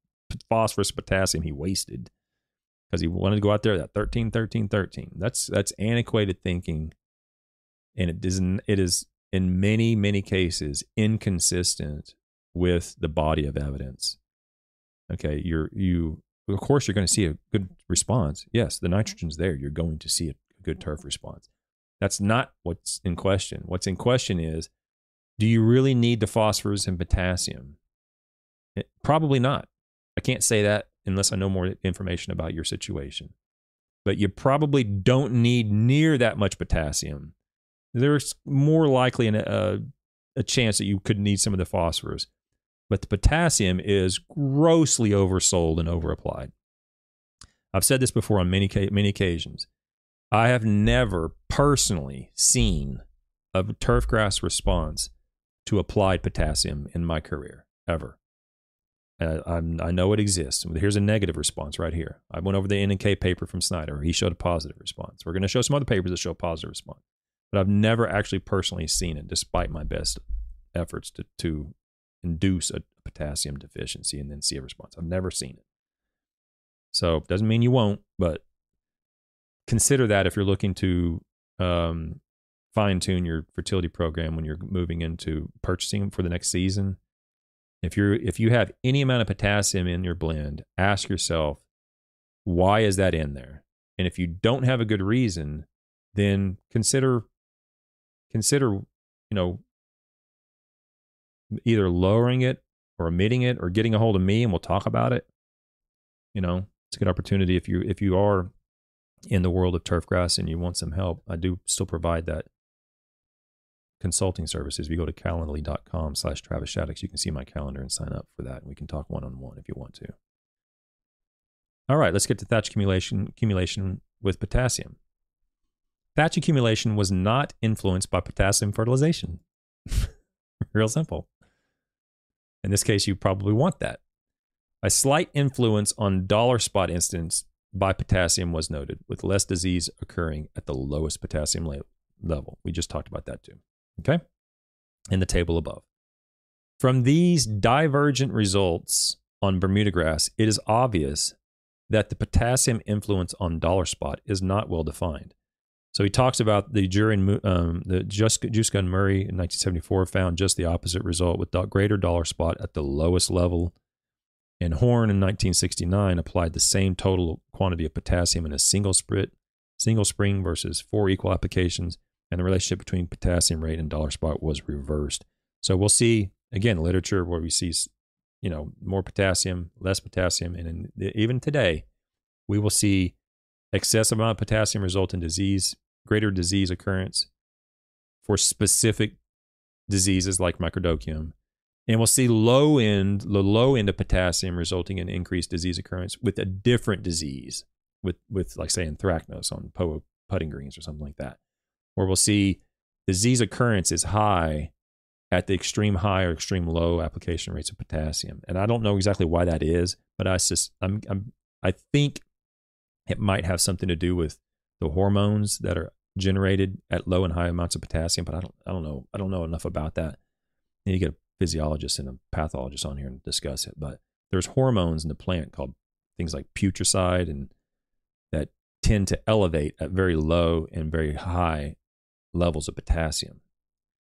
phosphorus potassium he wasted because he wanted to go out there that 13 13 13 that's that's antiquated thinking and it is it is in many many cases inconsistent with the body of evidence okay you're you of course you're going to see a good response. Yes the nitrogen's there. You're going to see a good turf response. That's not what's in question. What's in question is do you really need the phosphorus and potassium? It, eh, probably not. I can't say that unless I know more information about your situation. But you probably don't need near that much potassium. There's more likely an, a, a chance that you could need some of the phosphorus. But the potassium is grossly oversold and overapplied. I've said this before on many, many occasions. I have never personally seen a turfgrass response to applied potassium in my career, ever. Uh, i know it exists. Here's a negative response right here. I went over the N and K paper from Snyder. He showed a positive response. We're going to show some other papers that show a positive response, but I've never actually personally seen it, despite my best efforts to to induce a potassium deficiency and then see a response. I've never seen it. So doesn't mean you won't, but consider that if you're looking to um, fine tune your fertility program when you're moving into purchasing for the next season if you're if you have any amount of potassium in your blend, ask yourself, why is that in there? And if you don't have a good reason, then consider consider, you know, either lowering it or omitting it or getting a hold of me and we'll talk about it. You know, it's a good opportunity if you if you are in the world of turf grass and you want some help. I do still provide that consulting services. If you go to calendly.com slash Travis Shaddox, you can see my calendar and sign up for that. And we can talk one on one if you want to. All right, let's get to thatch accumulation, accumulation with potassium. Thatch accumulation was not influenced by potassium fertilization. Real simple. In this case, you probably want that. A slight influence on dollar spot incidence by potassium was noted, with less disease occurring at the lowest potassium level. We just talked about that too. Okay? In the table above. From these divergent results on Bermuda grass, it is obvious that the potassium influence on dollar spot is not well defined. So he talks about the jury in um, the Juska and Murray in 1974 found just the opposite result with greater dollar spot at the lowest level. And Horn in 1969 applied the same total quantity of potassium in a single sprit, single spring versus four equal applications and the relationship between potassium rate and dollar spot was reversed. So we'll see again literature where we see you know more potassium, less potassium, and in, even today we will see excessive amount of potassium result in disease, greater disease occurrence for specific diseases like microdochium. And we'll see low end, the low end of potassium resulting in increased disease occurrence with a different disease, with with like say anthracnose on poa putting greens or something like that where we'll see disease occurrence is high at the extreme high or extreme low application rates of potassium. And I don't know exactly why that is, but I just I'm, I'm I think it might have something to do with the hormones that are generated at low and high amounts of potassium, but I don't I don't know I don't know enough about that. You get a physiologist and a pathologist on here and discuss it. But there's hormones in the plant called things like putrescine and that tend to elevate at very low and very high levels of potassium.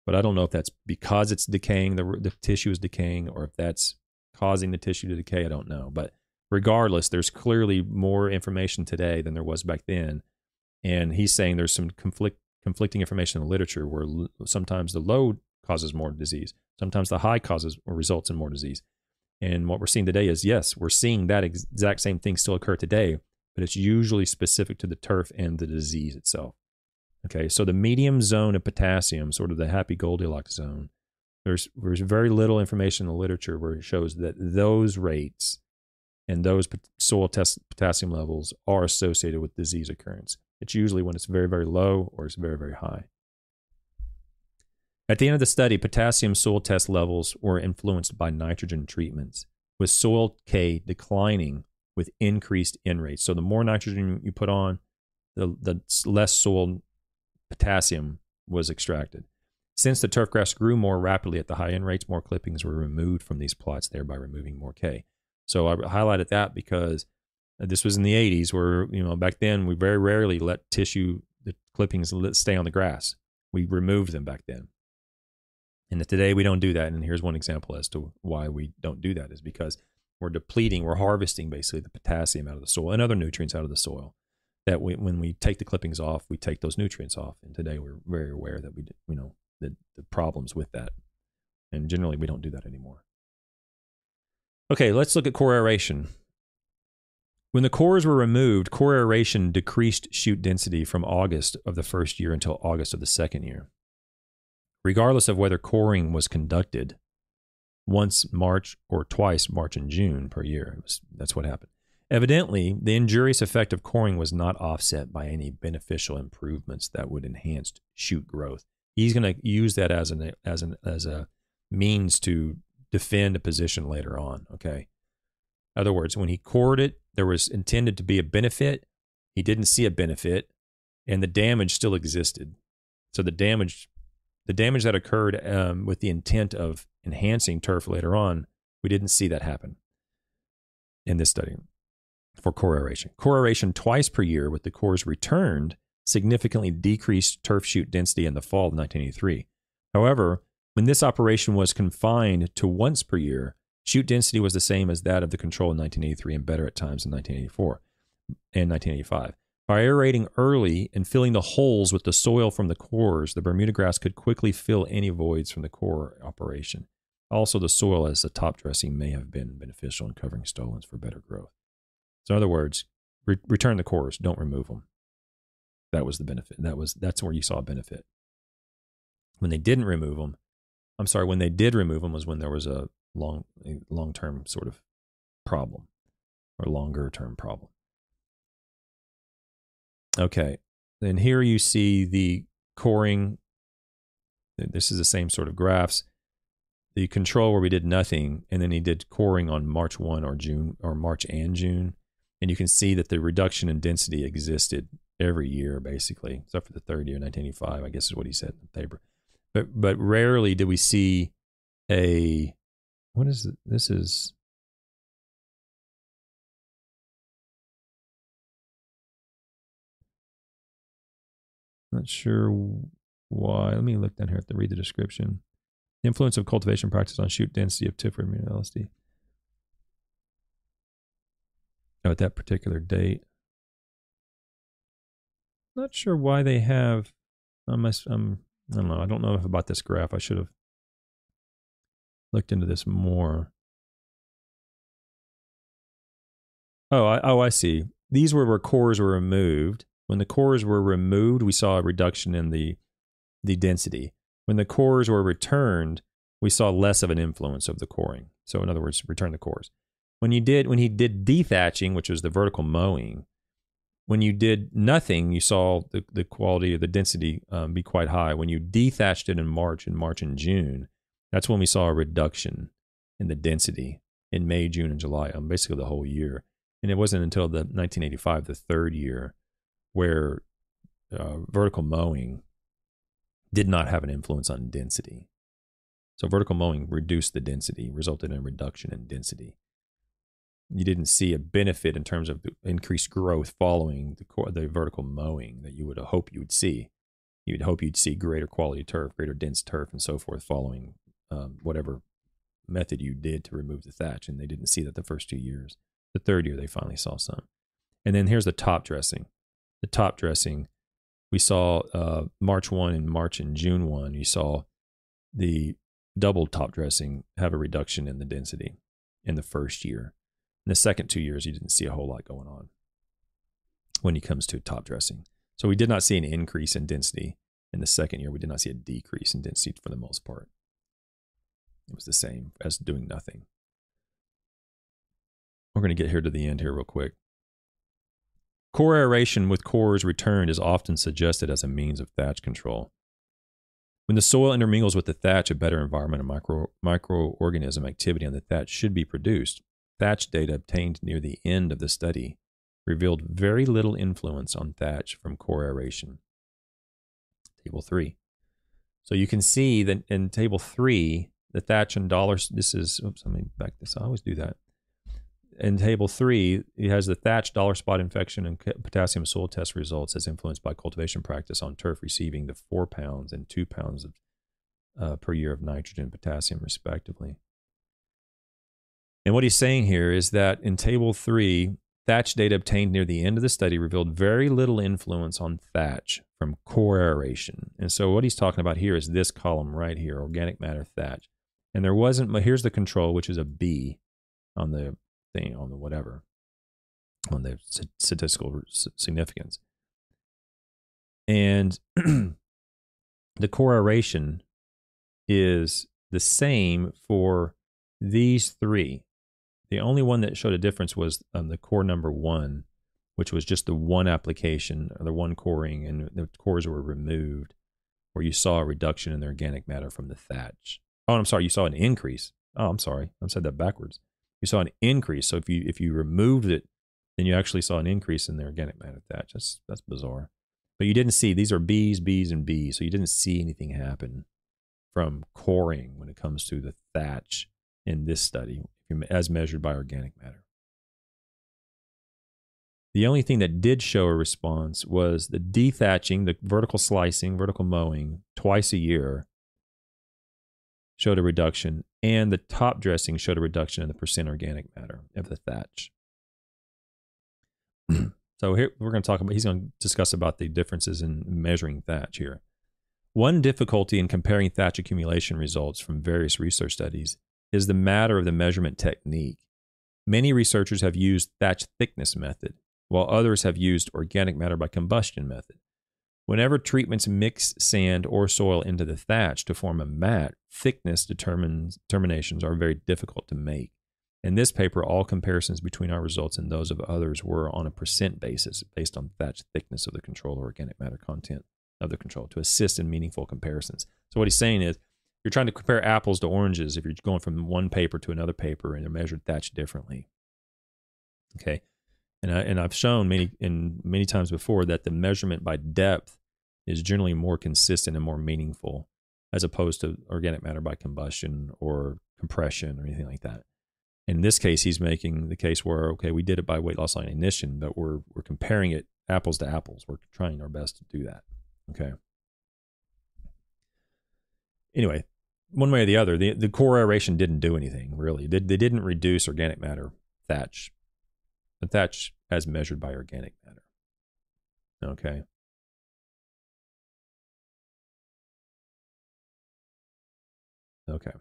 But I don't know if that's because it's decaying, the, the tissue is decaying, or if that's causing the tissue to decay. I don't know. But regardless, there's clearly more information today than there was back then And he's saying there's some conflict, conflicting information in the literature where l- sometimes the low causes more disease, sometimes the high causes or results in more disease. And what we're seeing today is yes, we're seeing that exact same thing still occur today, but it's usually specific to the turf and the disease itself. Okay, so the medium zone of potassium, sort of the happy Goldilocks zone, there's there's very little information in the literature where it shows that those rates and those soil test potassium levels are associated with disease occurrence. It's usually when it's very very low or it's very very high. At the end of the study, potassium soil test levels were influenced by nitrogen treatments, with soil K declining with increased N rates. So the more nitrogen you put on, the, the less soil potassium was extracted. Since the turf grass grew more rapidly at the high N rates, more clippings were removed from these plots, thereby removing more K. So I highlighted that because Uh, this was in the 80s, where you know back then we very rarely let tissue the clippings stay on the grass. We removed them back then. And today we don't do that. And here's one example as to why we don't do that is because we're depleting, we're harvesting basically the potassium out of the soil and other nutrients out of the soil. That we, when we take the clippings off, we take those nutrients off. And today we're very aware that we, you know, the, the problems with that. And generally, we don't do that anymore. Okay, let's look at core aeration. When the cores were removed, core aeration decreased shoot density from August of the first year until August of the second year. Regardless of whether coring was conducted once March or twice March and June per year, was, that's what happened. Evidently, the injurious effect of coring was not offset by any beneficial improvements that would enhance shoot growth he's going to use that as an as an as a means to defend a position later on. Okay. In other words, when he cored it, there was intended to be a benefit. He didn't see a benefit, and the damage still existed. So the damage, the damage that occurred um, with the intent of enhancing turf later on, we didn't see that happen in this study for core aeration. Core aeration twice per year with the cores returned significantly decreased turf shoot density in the fall of 1983. However, when this operation was confined to once per year, shoot density was the same as that of the control in 1983 and better at times in 1984 and 1985. By aerating early and filling the holes with the soil from the cores, the Bermuda grass could quickly fill any voids from the core operation. Also, the soil as the top dressing may have been beneficial in covering stolons for better growth. So, in other words, re- return the cores, don't remove them. That was the benefit. That was that's where you saw a benefit. When they didn't remove them, I'm sorry, when they did remove them was when there was a long long term sort of problem or longer term problem. Okay. Then here you see the coring. This is the same sort of graphs. The control where we did nothing, and then he did coring on March 1 or June or March and June. And you can see that the reduction in density existed every year, basically, except for the third year, 1985, I guess is what he said in the paper. But but rarely did we see a what is? This is not sure why. Let me look down here to read the description. The influence of cultivation practice on shoot density of TIF LSD. Oh, at that particular date. Not sure why they have. Um, um, I don't know. I don't know if about this graph. I should have looked into this more. Oh, I, oh, I see. These were where cores were removed. When the cores were removed, we saw a reduction in the the density. When the cores were returned, we saw less of an influence of the coring. So, in other words, return the cores. When you did when he did dethatching, which was the vertical mowing, when you did nothing, you saw the, the quality of the density um, be quite high. When you dethatched it in March, in March and June, that's when we saw a reduction in the density in May, June, and July, basically the whole year. And it wasn't until the 1985, the third year, where uh, vertical mowing did not have an influence on density. So vertical mowing reduced the density, resulted in a reduction in density you didn't see a benefit in terms of increased growth following the, the vertical mowing that you would hope you would see. You would hope you'd see greater quality turf, greater dense turf, and so forth following um, whatever method you did to remove the thatch. And they didn't see that the first two years. The third year, they finally saw some. And then here's the top dressing. the top dressing, we saw uh, March 1 and March and June 1, you saw the double top dressing have a reduction in the density in the first year. In the second two years, you didn't see a whole lot going on when it comes to top dressing. So we did not see an increase in density in the second year. We did not see a decrease in density for the most part. It was the same as doing nothing. We're going to get here to the end here real quick. Core aeration with cores returned is often suggested as a means of thatch control. When the soil intermingles with the thatch, a better environment of micro, microorganism activity on the thatch should be produced. Thatch data obtained near the end of the study revealed very little influence on thatch from core aeration. Table 3. So you can see that in table 3, the thatch and dollars, this is, oops, let me back this. I always do that in table three, it has the thatch dollar spot infection and potassium soil test results as influenced by cultivation practice on turf receiving the four pounds and two pounds of, uh, per year of nitrogen and potassium, respectively. And what he's saying here is that in table three, thatch data obtained near the end of the study revealed very little influence on thatch from core aeration. And so what he's talking about here is this column right here, organic matter thatch. And there wasn't, here's the control, which is a B on the thing on the whatever on the statistical significance. And the correlation is the same for these three. The only one that showed a difference was um, the core number one which was just the one application or the one coring and the cores were removed where you saw a reduction in the organic matter from the thatch oh i'm sorry you saw an increase oh i'm sorry i said that backwards you saw an increase. So if you if you removed it, then you actually saw an increase in the organic matter thatch. That's that's bizarre. But you didn't see these are B's, B's, and B's. So you didn't see anything happen from coring when it comes to the thatch in this study, as measured by organic matter. The only thing that did show a response was the dethatching, the vertical slicing, vertical mowing twice a year showed a reduction, and the top dressing showed a reduction in the percent organic matter of the thatch. so here we're going to talk about. He's going to discuss about the differences in measuring thatch here. One difficulty in comparing thatch accumulation results from various research studies is the matter of the measurement technique. Many researchers have used thatch thickness method, while others have used organic matter by combustion method. Whenever treatments mix sand or soil into the thatch to form a mat, thickness determinations are very difficult to make. In this paper, all comparisons between our results and those of others were on a percent basis based on thatch thickness of the control or organic matter content of the control to assist in meaningful comparisons. So, what he's saying is you're trying to compare apples to oranges if you're going from one paper to another paper and they're measured thatch differently. Okay and I, and I've shown many in many times before that the measurement by depth is generally more consistent and more meaningful as opposed to organic matter by combustion or compression or anything like that. In this case, he's making the case where okay, we did it by weight loss on ignition, but we're we're comparing it apples to apples. We're trying our best to do that. Okay. Anyway, one way or the other, the, the core aeration didn't do anything really. They, they didn't reduce organic matter thatch that's as measured by organic matter. Okay. Okay.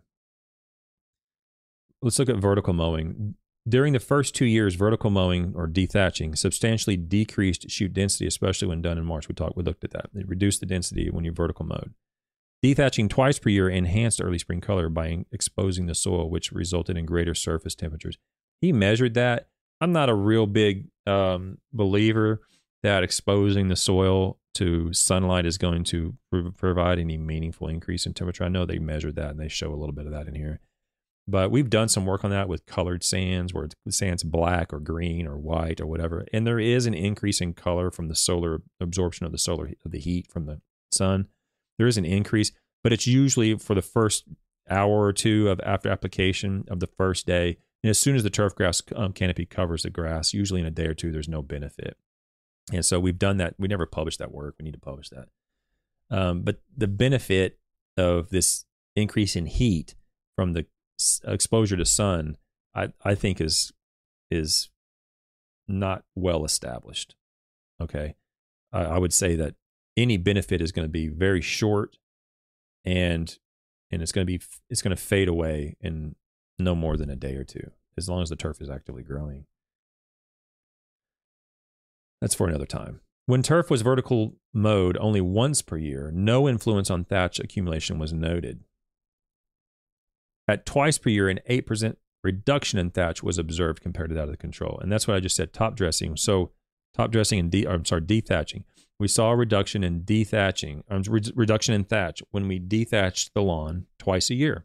Let's look at vertical mowing. During the first two years, vertical mowing or dethatching substantially decreased shoot density, especially when done in March. We talked, we looked at that. It reduced the density when you vertical mowed. Dethatching twice per year enhanced early spring color by exposing the soil, which resulted in greater surface temperatures. He measured that I'm not a real big um, believer that exposing the soil to sunlight is going to provide any meaningful increase in temperature. I know they measured that and they show a little bit of that in here. But we've done some work on that with colored sands where the sand's black or green or white or whatever. And there is an increase in color from the solar absorption of the solar of the heat from the sun. There is an increase, but it's usually for the first hour or two of after application of the first day and as soon as the turf grass um, canopy covers the grass, usually in a day or two, there's no benefit. And so we've done that. We never published that work. We need to publish that. Um, but the benefit of this increase in heat from the exposure to sun, I, I think is is not well established. Okay. I, I would say that any benefit is going to be very short, and and it's going to be it's going to fade away in no more than a day or two, as long as the turf is actively growing. That's for another time. When turf was vertical mowed only once per year, no influence on thatch accumulation was noted. At twice per year, an 8% reduction in thatch was observed compared to that of the control. And that's what I just said top dressing. So, top dressing and de- I'm sorry, dethatching. We saw a reduction in dethatching, um, re- reduction in thatch when we dethatched the lawn twice a year.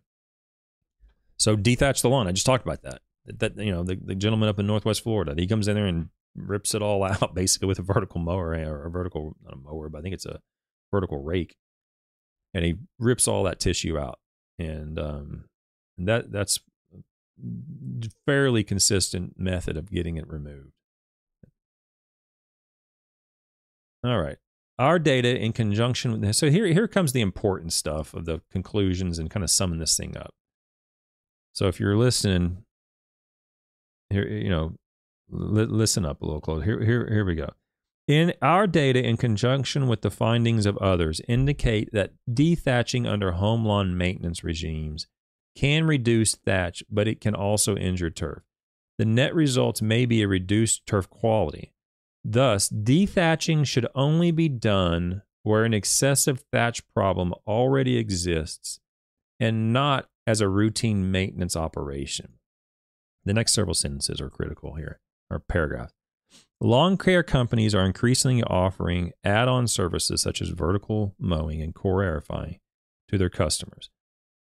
So, dethatch the lawn. I just talked about that. That, you know, the, the gentleman up in Northwest Florida, he comes in there and rips it all out basically with a vertical mower eh, or a vertical, not a mower, but I think it's a vertical rake. And he rips all that tissue out. And um, that that's fairly consistent method of getting it removed. All right. Our data in conjunction with this. So here, here comes the important stuff of the conclusions and kind of summing this thing up. So if you're listening, here, you know, li- listen up a little closer. Here, here, here we go. In our data, in conjunction with the findings of others, indicate that dethatching under home lawn maintenance regimes can reduce thatch, but it can also injure turf. The net results may be a reduced turf quality. Thus, dethatching should only be done where an excessive thatch problem already exists and not as a routine maintenance operation. The next several sentences are critical here, or paragraphs. Lawn care companies are increasingly offering add on services such as vertical mowing and core aerifying to their customers.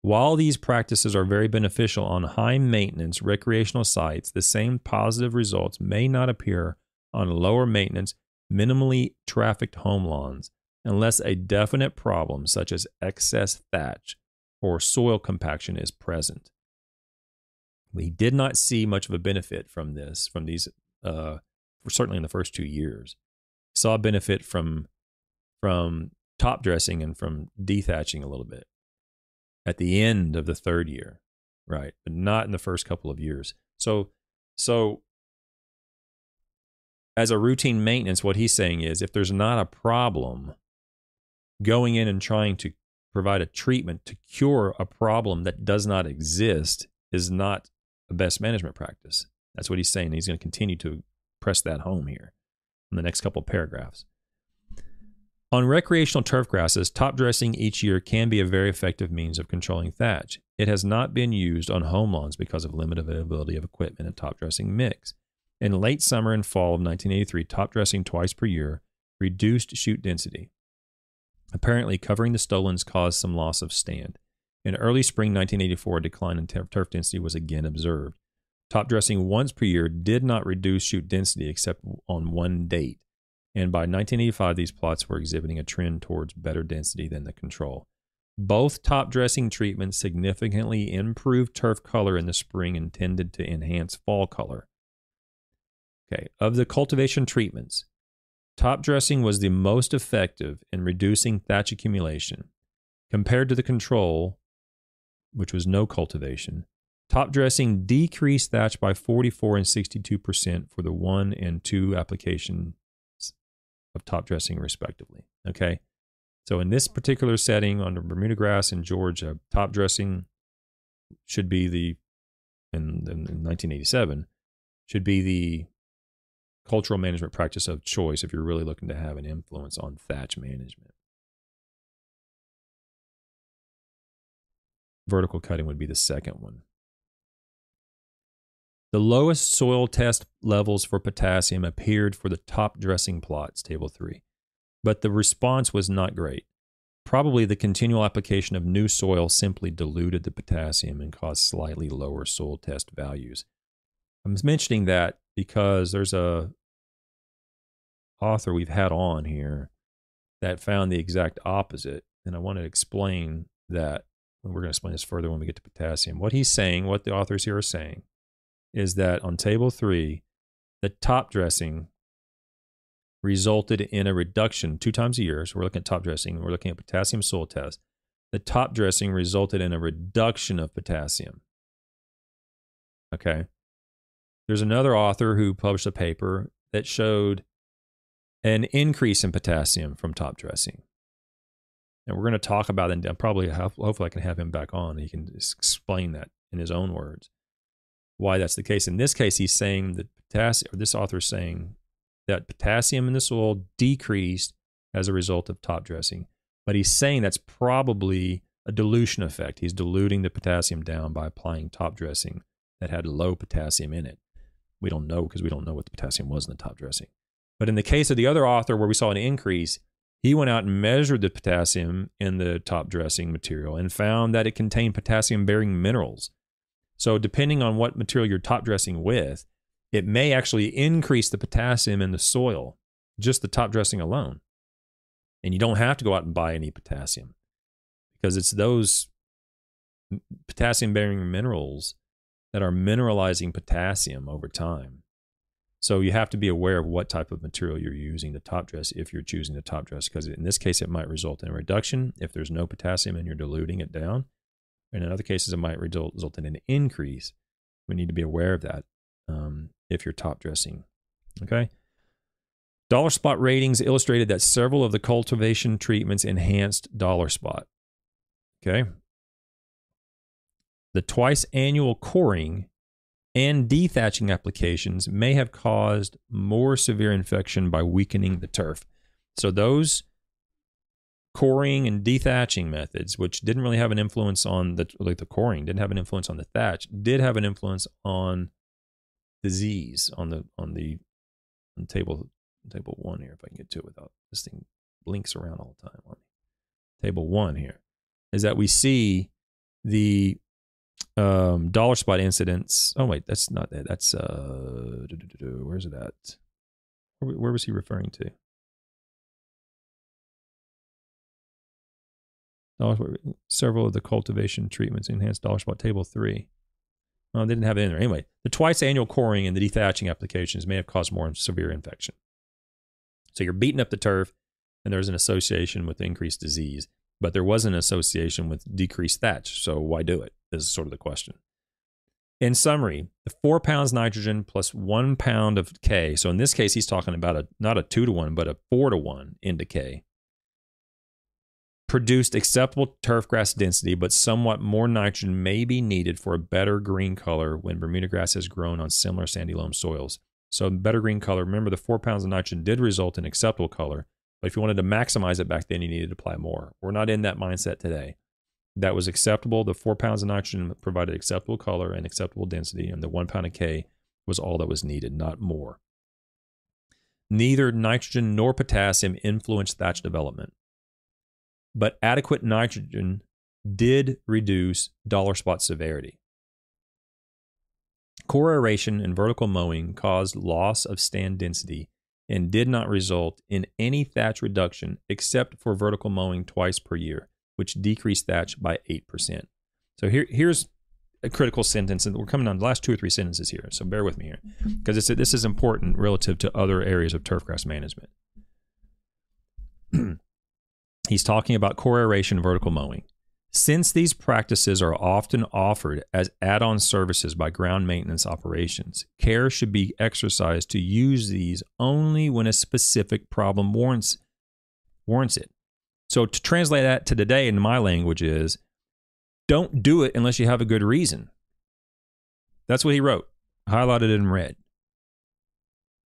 While these practices are very beneficial on high maintenance recreational sites, the same positive results may not appear on lower maintenance, minimally trafficked home lawns unless a definite problem such as excess thatch or soil compaction is present. We did not see much of a benefit from this, from these, uh, certainly in the first two years. Saw benefit from from top dressing and from dethatching a little bit at the end of the third year, right? But not in the first couple of years. So, so as a routine maintenance, what he's saying is if there's not a problem, going in and trying to provide a treatment to cure a problem that does not exist is not a best management practice. That's what he's saying. He's going to continue to press that home here in the next couple of paragraphs. On recreational turf grasses, top dressing each year can be a very effective means of controlling thatch. It has not been used on home lawns because of limited availability of equipment and top dressing mix. In late summer and fall of 1983, top dressing twice per year reduced shoot density. Apparently, covering the stolons caused some loss of stand. In early spring 1984, a decline in turf density was again observed. Top dressing once per year did not reduce shoot density except on one date and by 1985, these plots were exhibiting a trend towards better density than the control. Both top dressing treatments significantly improved turf color in the spring intended to enhance fall color. Okay, of the cultivation treatments, top dressing was the most effective in reducing thatch accumulation. Compared to the control, which was no cultivation, top dressing decreased thatch by 44 and 62% for the one and two application of top dressing, respectively. Okay. So in this particular setting under Bermuda grass in Georgia, top dressing should be the, in, in 1987, should be the cultural management practice of choice if you're really looking to have an influence on thatch management. Vertical cutting would be the second one. The lowest soil test levels for potassium appeared for the top dressing plots, table 3, but the response was not great. Probably the continual application of new soil simply diluted the potassium and caused slightly lower soil test values. I'm mentioning that because there's a author we've had on here that found the exact opposite, and I want to explain that. We're going to explain this further when we get to potassium. What he's saying, what the authors here are saying, is that on table three, the top dressing resulted in a reduction two times a year. So we're looking at top dressing, we're looking at potassium soil test. The top dressing resulted in a reduction of potassium. Okay. There's another author who published a paper that showed an increase in potassium from top dressing. And we're going to talk about it. And probably, hopefully, I can have him back on. He can explain that in his own words why that's the case. In this case, he's saying that potassium, or this author is saying that potassium in the soil decreased as a result of top dressing. But he's saying that's probably a dilution effect. He's diluting the potassium down by applying top dressing that had low potassium in it. We don't know because we don't know what the potassium was in the top dressing. But in the case of the other author where we saw an increase, he went out and measured the potassium in the top dressing material and found that it contained potassium bearing minerals. So, depending on what material you're top dressing with, it may actually increase the potassium in the soil, just the top dressing alone. And you don't have to go out and buy any potassium because it's those potassium bearing minerals that are mineralizing potassium over time. So you have to be aware of what type of material you're using to top dress if you're choosing to top dress, because in this case, it might result in a reduction if there's no potassium and you're diluting it down. And in other cases, it might result, in an increase. We need to be aware of that um, if you're top dressing. Okay. Dollar spot ratings illustrated that several of the cultivation treatments enhanced dollar spot. Okay. The twice annual coring and dethatching applications may have caused more severe infection by weakening the turf. So those coring and dethatching methods, which didn't really have an influence on the like the coring, didn't have an influence on the thatch, did have an influence on disease on the on the on table table one here. If I can get to it without this thing blinks around all the time on me. Table one here is that we see the um, dollar spot incidents. Oh wait, that's not that. That's uh, where's it at? Where, where was he referring to? Several of the cultivation treatments enhanced dollar spot table three. Oh, they didn't have it in there. Anyway, the twice annual coring and the dethatching applications may have caused more severe infection. So you're beating up the turf, and there's an association with increased disease but there was an association with decreased thatch. So why do it? Is sort of the question. In summary, the four pounds nitrogen plus one pound of K. So in this case, he's talking about a not a two to one, but a four to one N to K. Produced acceptable turf grass density, but somewhat more nitrogen may be needed for a better green color when Bermuda grass has grown on similar sandy loam soils. So better green color. Remember, the four pounds of nitrogen did result in acceptable color, but if you wanted to maximize it back then, you needed to apply more. We're not in that mindset today. That was acceptable. The four pounds of nitrogen provided acceptable color and acceptable density, and the one pound of K was all that was needed, not more. Neither nitrogen nor potassium influenced thatch development, but adequate nitrogen did reduce dollar spot severity. Core aeration and vertical mowing caused loss of stand density and did not result in any thatch reduction except for vertical mowing twice per year, which decreased thatch by 8%. So here, here's a critical sentence, and we're coming on the last two or three sentences here, so bear with me here, because this is important relative to other areas of turfgrass management. He's talking about core aeration vertical mowing. Since these practices are often offered as add on services by ground maintenance operations, care should be exercised to use these only when a specific problem warrants, warrants it. So, to translate that to today in my language is don't do it unless you have a good reason. That's what he wrote, highlighted in red.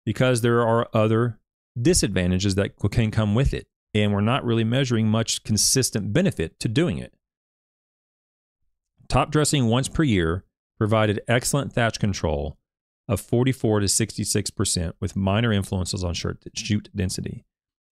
Because there are other disadvantages that can come with it, and we're not really measuring much consistent benefit to doing it. Top dressing once per year provided excellent thatch control of 44 to 66% with minor influences on shoot density.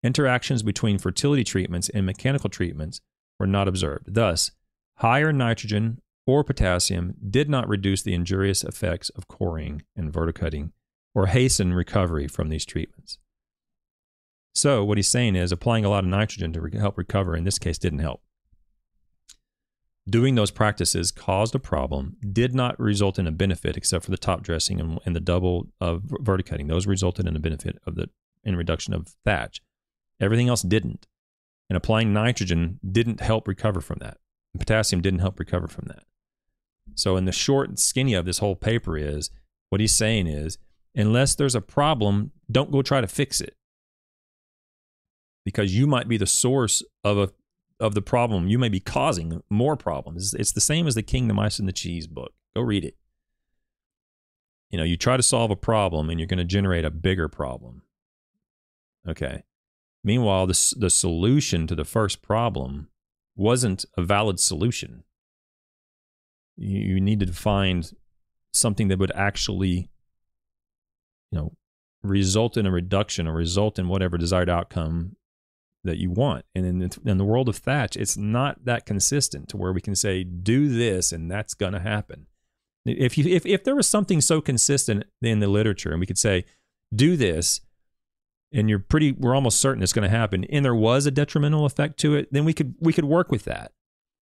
Interactions between fertility treatments and mechanical treatments were not observed. Thus, higher nitrogen or potassium did not reduce the injurious effects of coring and verticutting or hasten recovery from these treatments. So, what he's saying is applying a lot of nitrogen to re- help recover in this case didn't help doing those practices caused a problem, did not result in a benefit except for the top dressing and, and the double of verticutting. Those resulted in a benefit of the in reduction of thatch. Everything else didn't. And applying nitrogen didn't help recover from that. And potassium didn't help recover from that. So in the short and skinny of this whole paper is what he's saying is unless there's a problem, don't go try to fix it. because you might be the source of a of the problem. You may be causing more problems. It's, the same as the King, the Mice, and the Cheese book. Go read it. You know, you try to solve a problem and you're going to generate a bigger problem. Okay. Meanwhile, the, the solution to the first problem wasn't a valid solution. You, you needed to find something that would actually, you know, result in a reduction or result in whatever desired outcome that you want. And in, in the world of Thatch, it's not that consistent to where we can say, do this and that's going to happen. If, you, if, if there was something so consistent in the literature and we could say, do this, and you're pretty, we're almost certain it's going to happen, and there was a detrimental effect to it, then we could, we could work with that.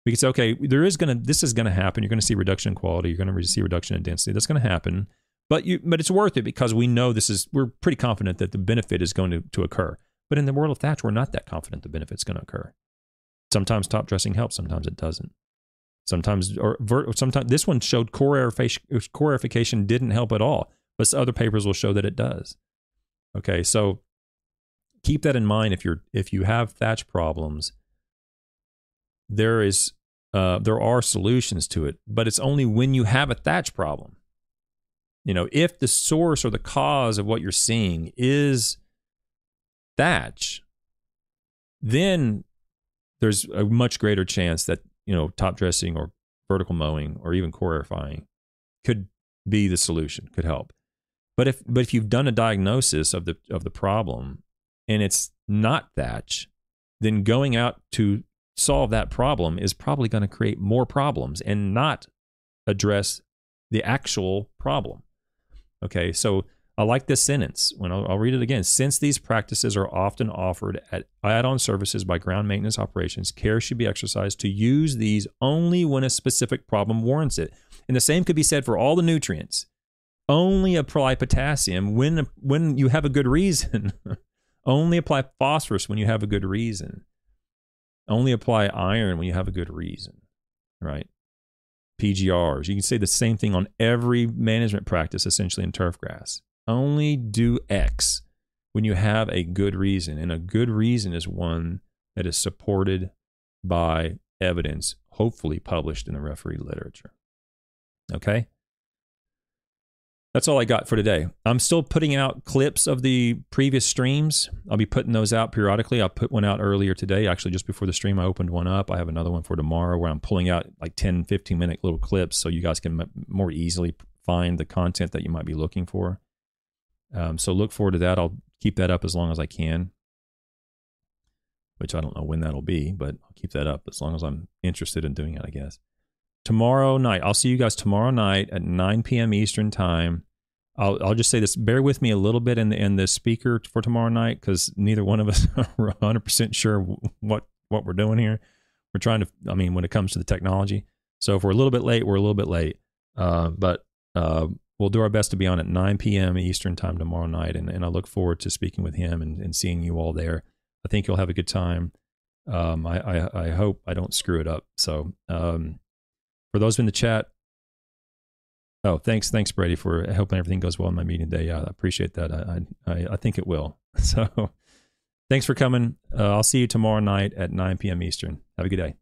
We could say, okay, there is going to, this is going to happen. You're going to see reduction in quality. You're going to see reduction in density. That's going to happen. But you, but it's worth it because we know this is, we're pretty confident that the benefit is going to, to occur. But in the world of Thatch, we're not that confident the benefit's going to occur. Sometimes top dressing helps, sometimes it doesn't. Sometimes, or sometimes this one showed core aerification, core aerification didn't help at all, but other papers will show that it does. Okay, so keep that in mind if you're if you have thatch problems. There is uh, there are solutions to it, but it's only when you have a thatch problem. You know, if the source or the cause of what you're seeing is thatch, then there's a much greater chance that you know top dressing or vertical mowing or even core aerifying could be the solution, could help. But if but if you've done a diagnosis of the of the problem and it's not thatch, then going out to solve that problem is probably going to create more problems and not address the actual problem. Okay, so I like this sentence. When I'll, I'll, read it again. Since these practices are often offered at add-on services by ground maintenance operations, care should be exercised to use these only when a specific problem warrants it. And the same could be said for all the nutrients. Only apply potassium when when you have a good reason. only apply phosphorus when you have a good reason. Only apply iron when you have a good reason. Right? PGRs. You can say the same thing on every management practice essentially in turf grass only do X when you have a good reason. And a good reason is one that is supported by evidence, hopefully published in the referee literature. Okay? That's all I got for today. I'm still putting out clips of the previous streams. I'll be putting those out periodically. I put one out earlier today, actually, just before the stream. I opened one up. I have another one for tomorrow where I'm pulling out like 10, 15 minute little clips so you guys can more easily find the content that you might be looking for. Um, so look forward to that. I'll keep that up as long as I can, which I don't know when that'll be, but I'll keep that up as long as I'm interested in doing it, I guess. Tomorrow night, I'll see you guys tomorrow night at 9 p.m. Eastern Time. I'll, I'll just say this bear with me a little bit in the, in the speaker for tomorrow night because neither one of us are 100% sure what, what we're doing here. We're trying to, I mean, when it comes to the technology. So if we're a little bit late, we're a little bit late. Uh, but uh, we'll do our best to be on at 9 p.m. Eastern time tomorrow night. And, and I look forward to speaking with him and, and seeing you all there. I think you'll have a good time. Um, I, I, I, hope I don't screw it up. So, um, for those in the chat, oh, thanks, thanks, Brady, for helping everything goes well in my meeting today. I appreciate that. I, I, I think it will. So, thanks for coming. Uh, I'll see you tomorrow night at 9 p.m. Eastern. Have a good day.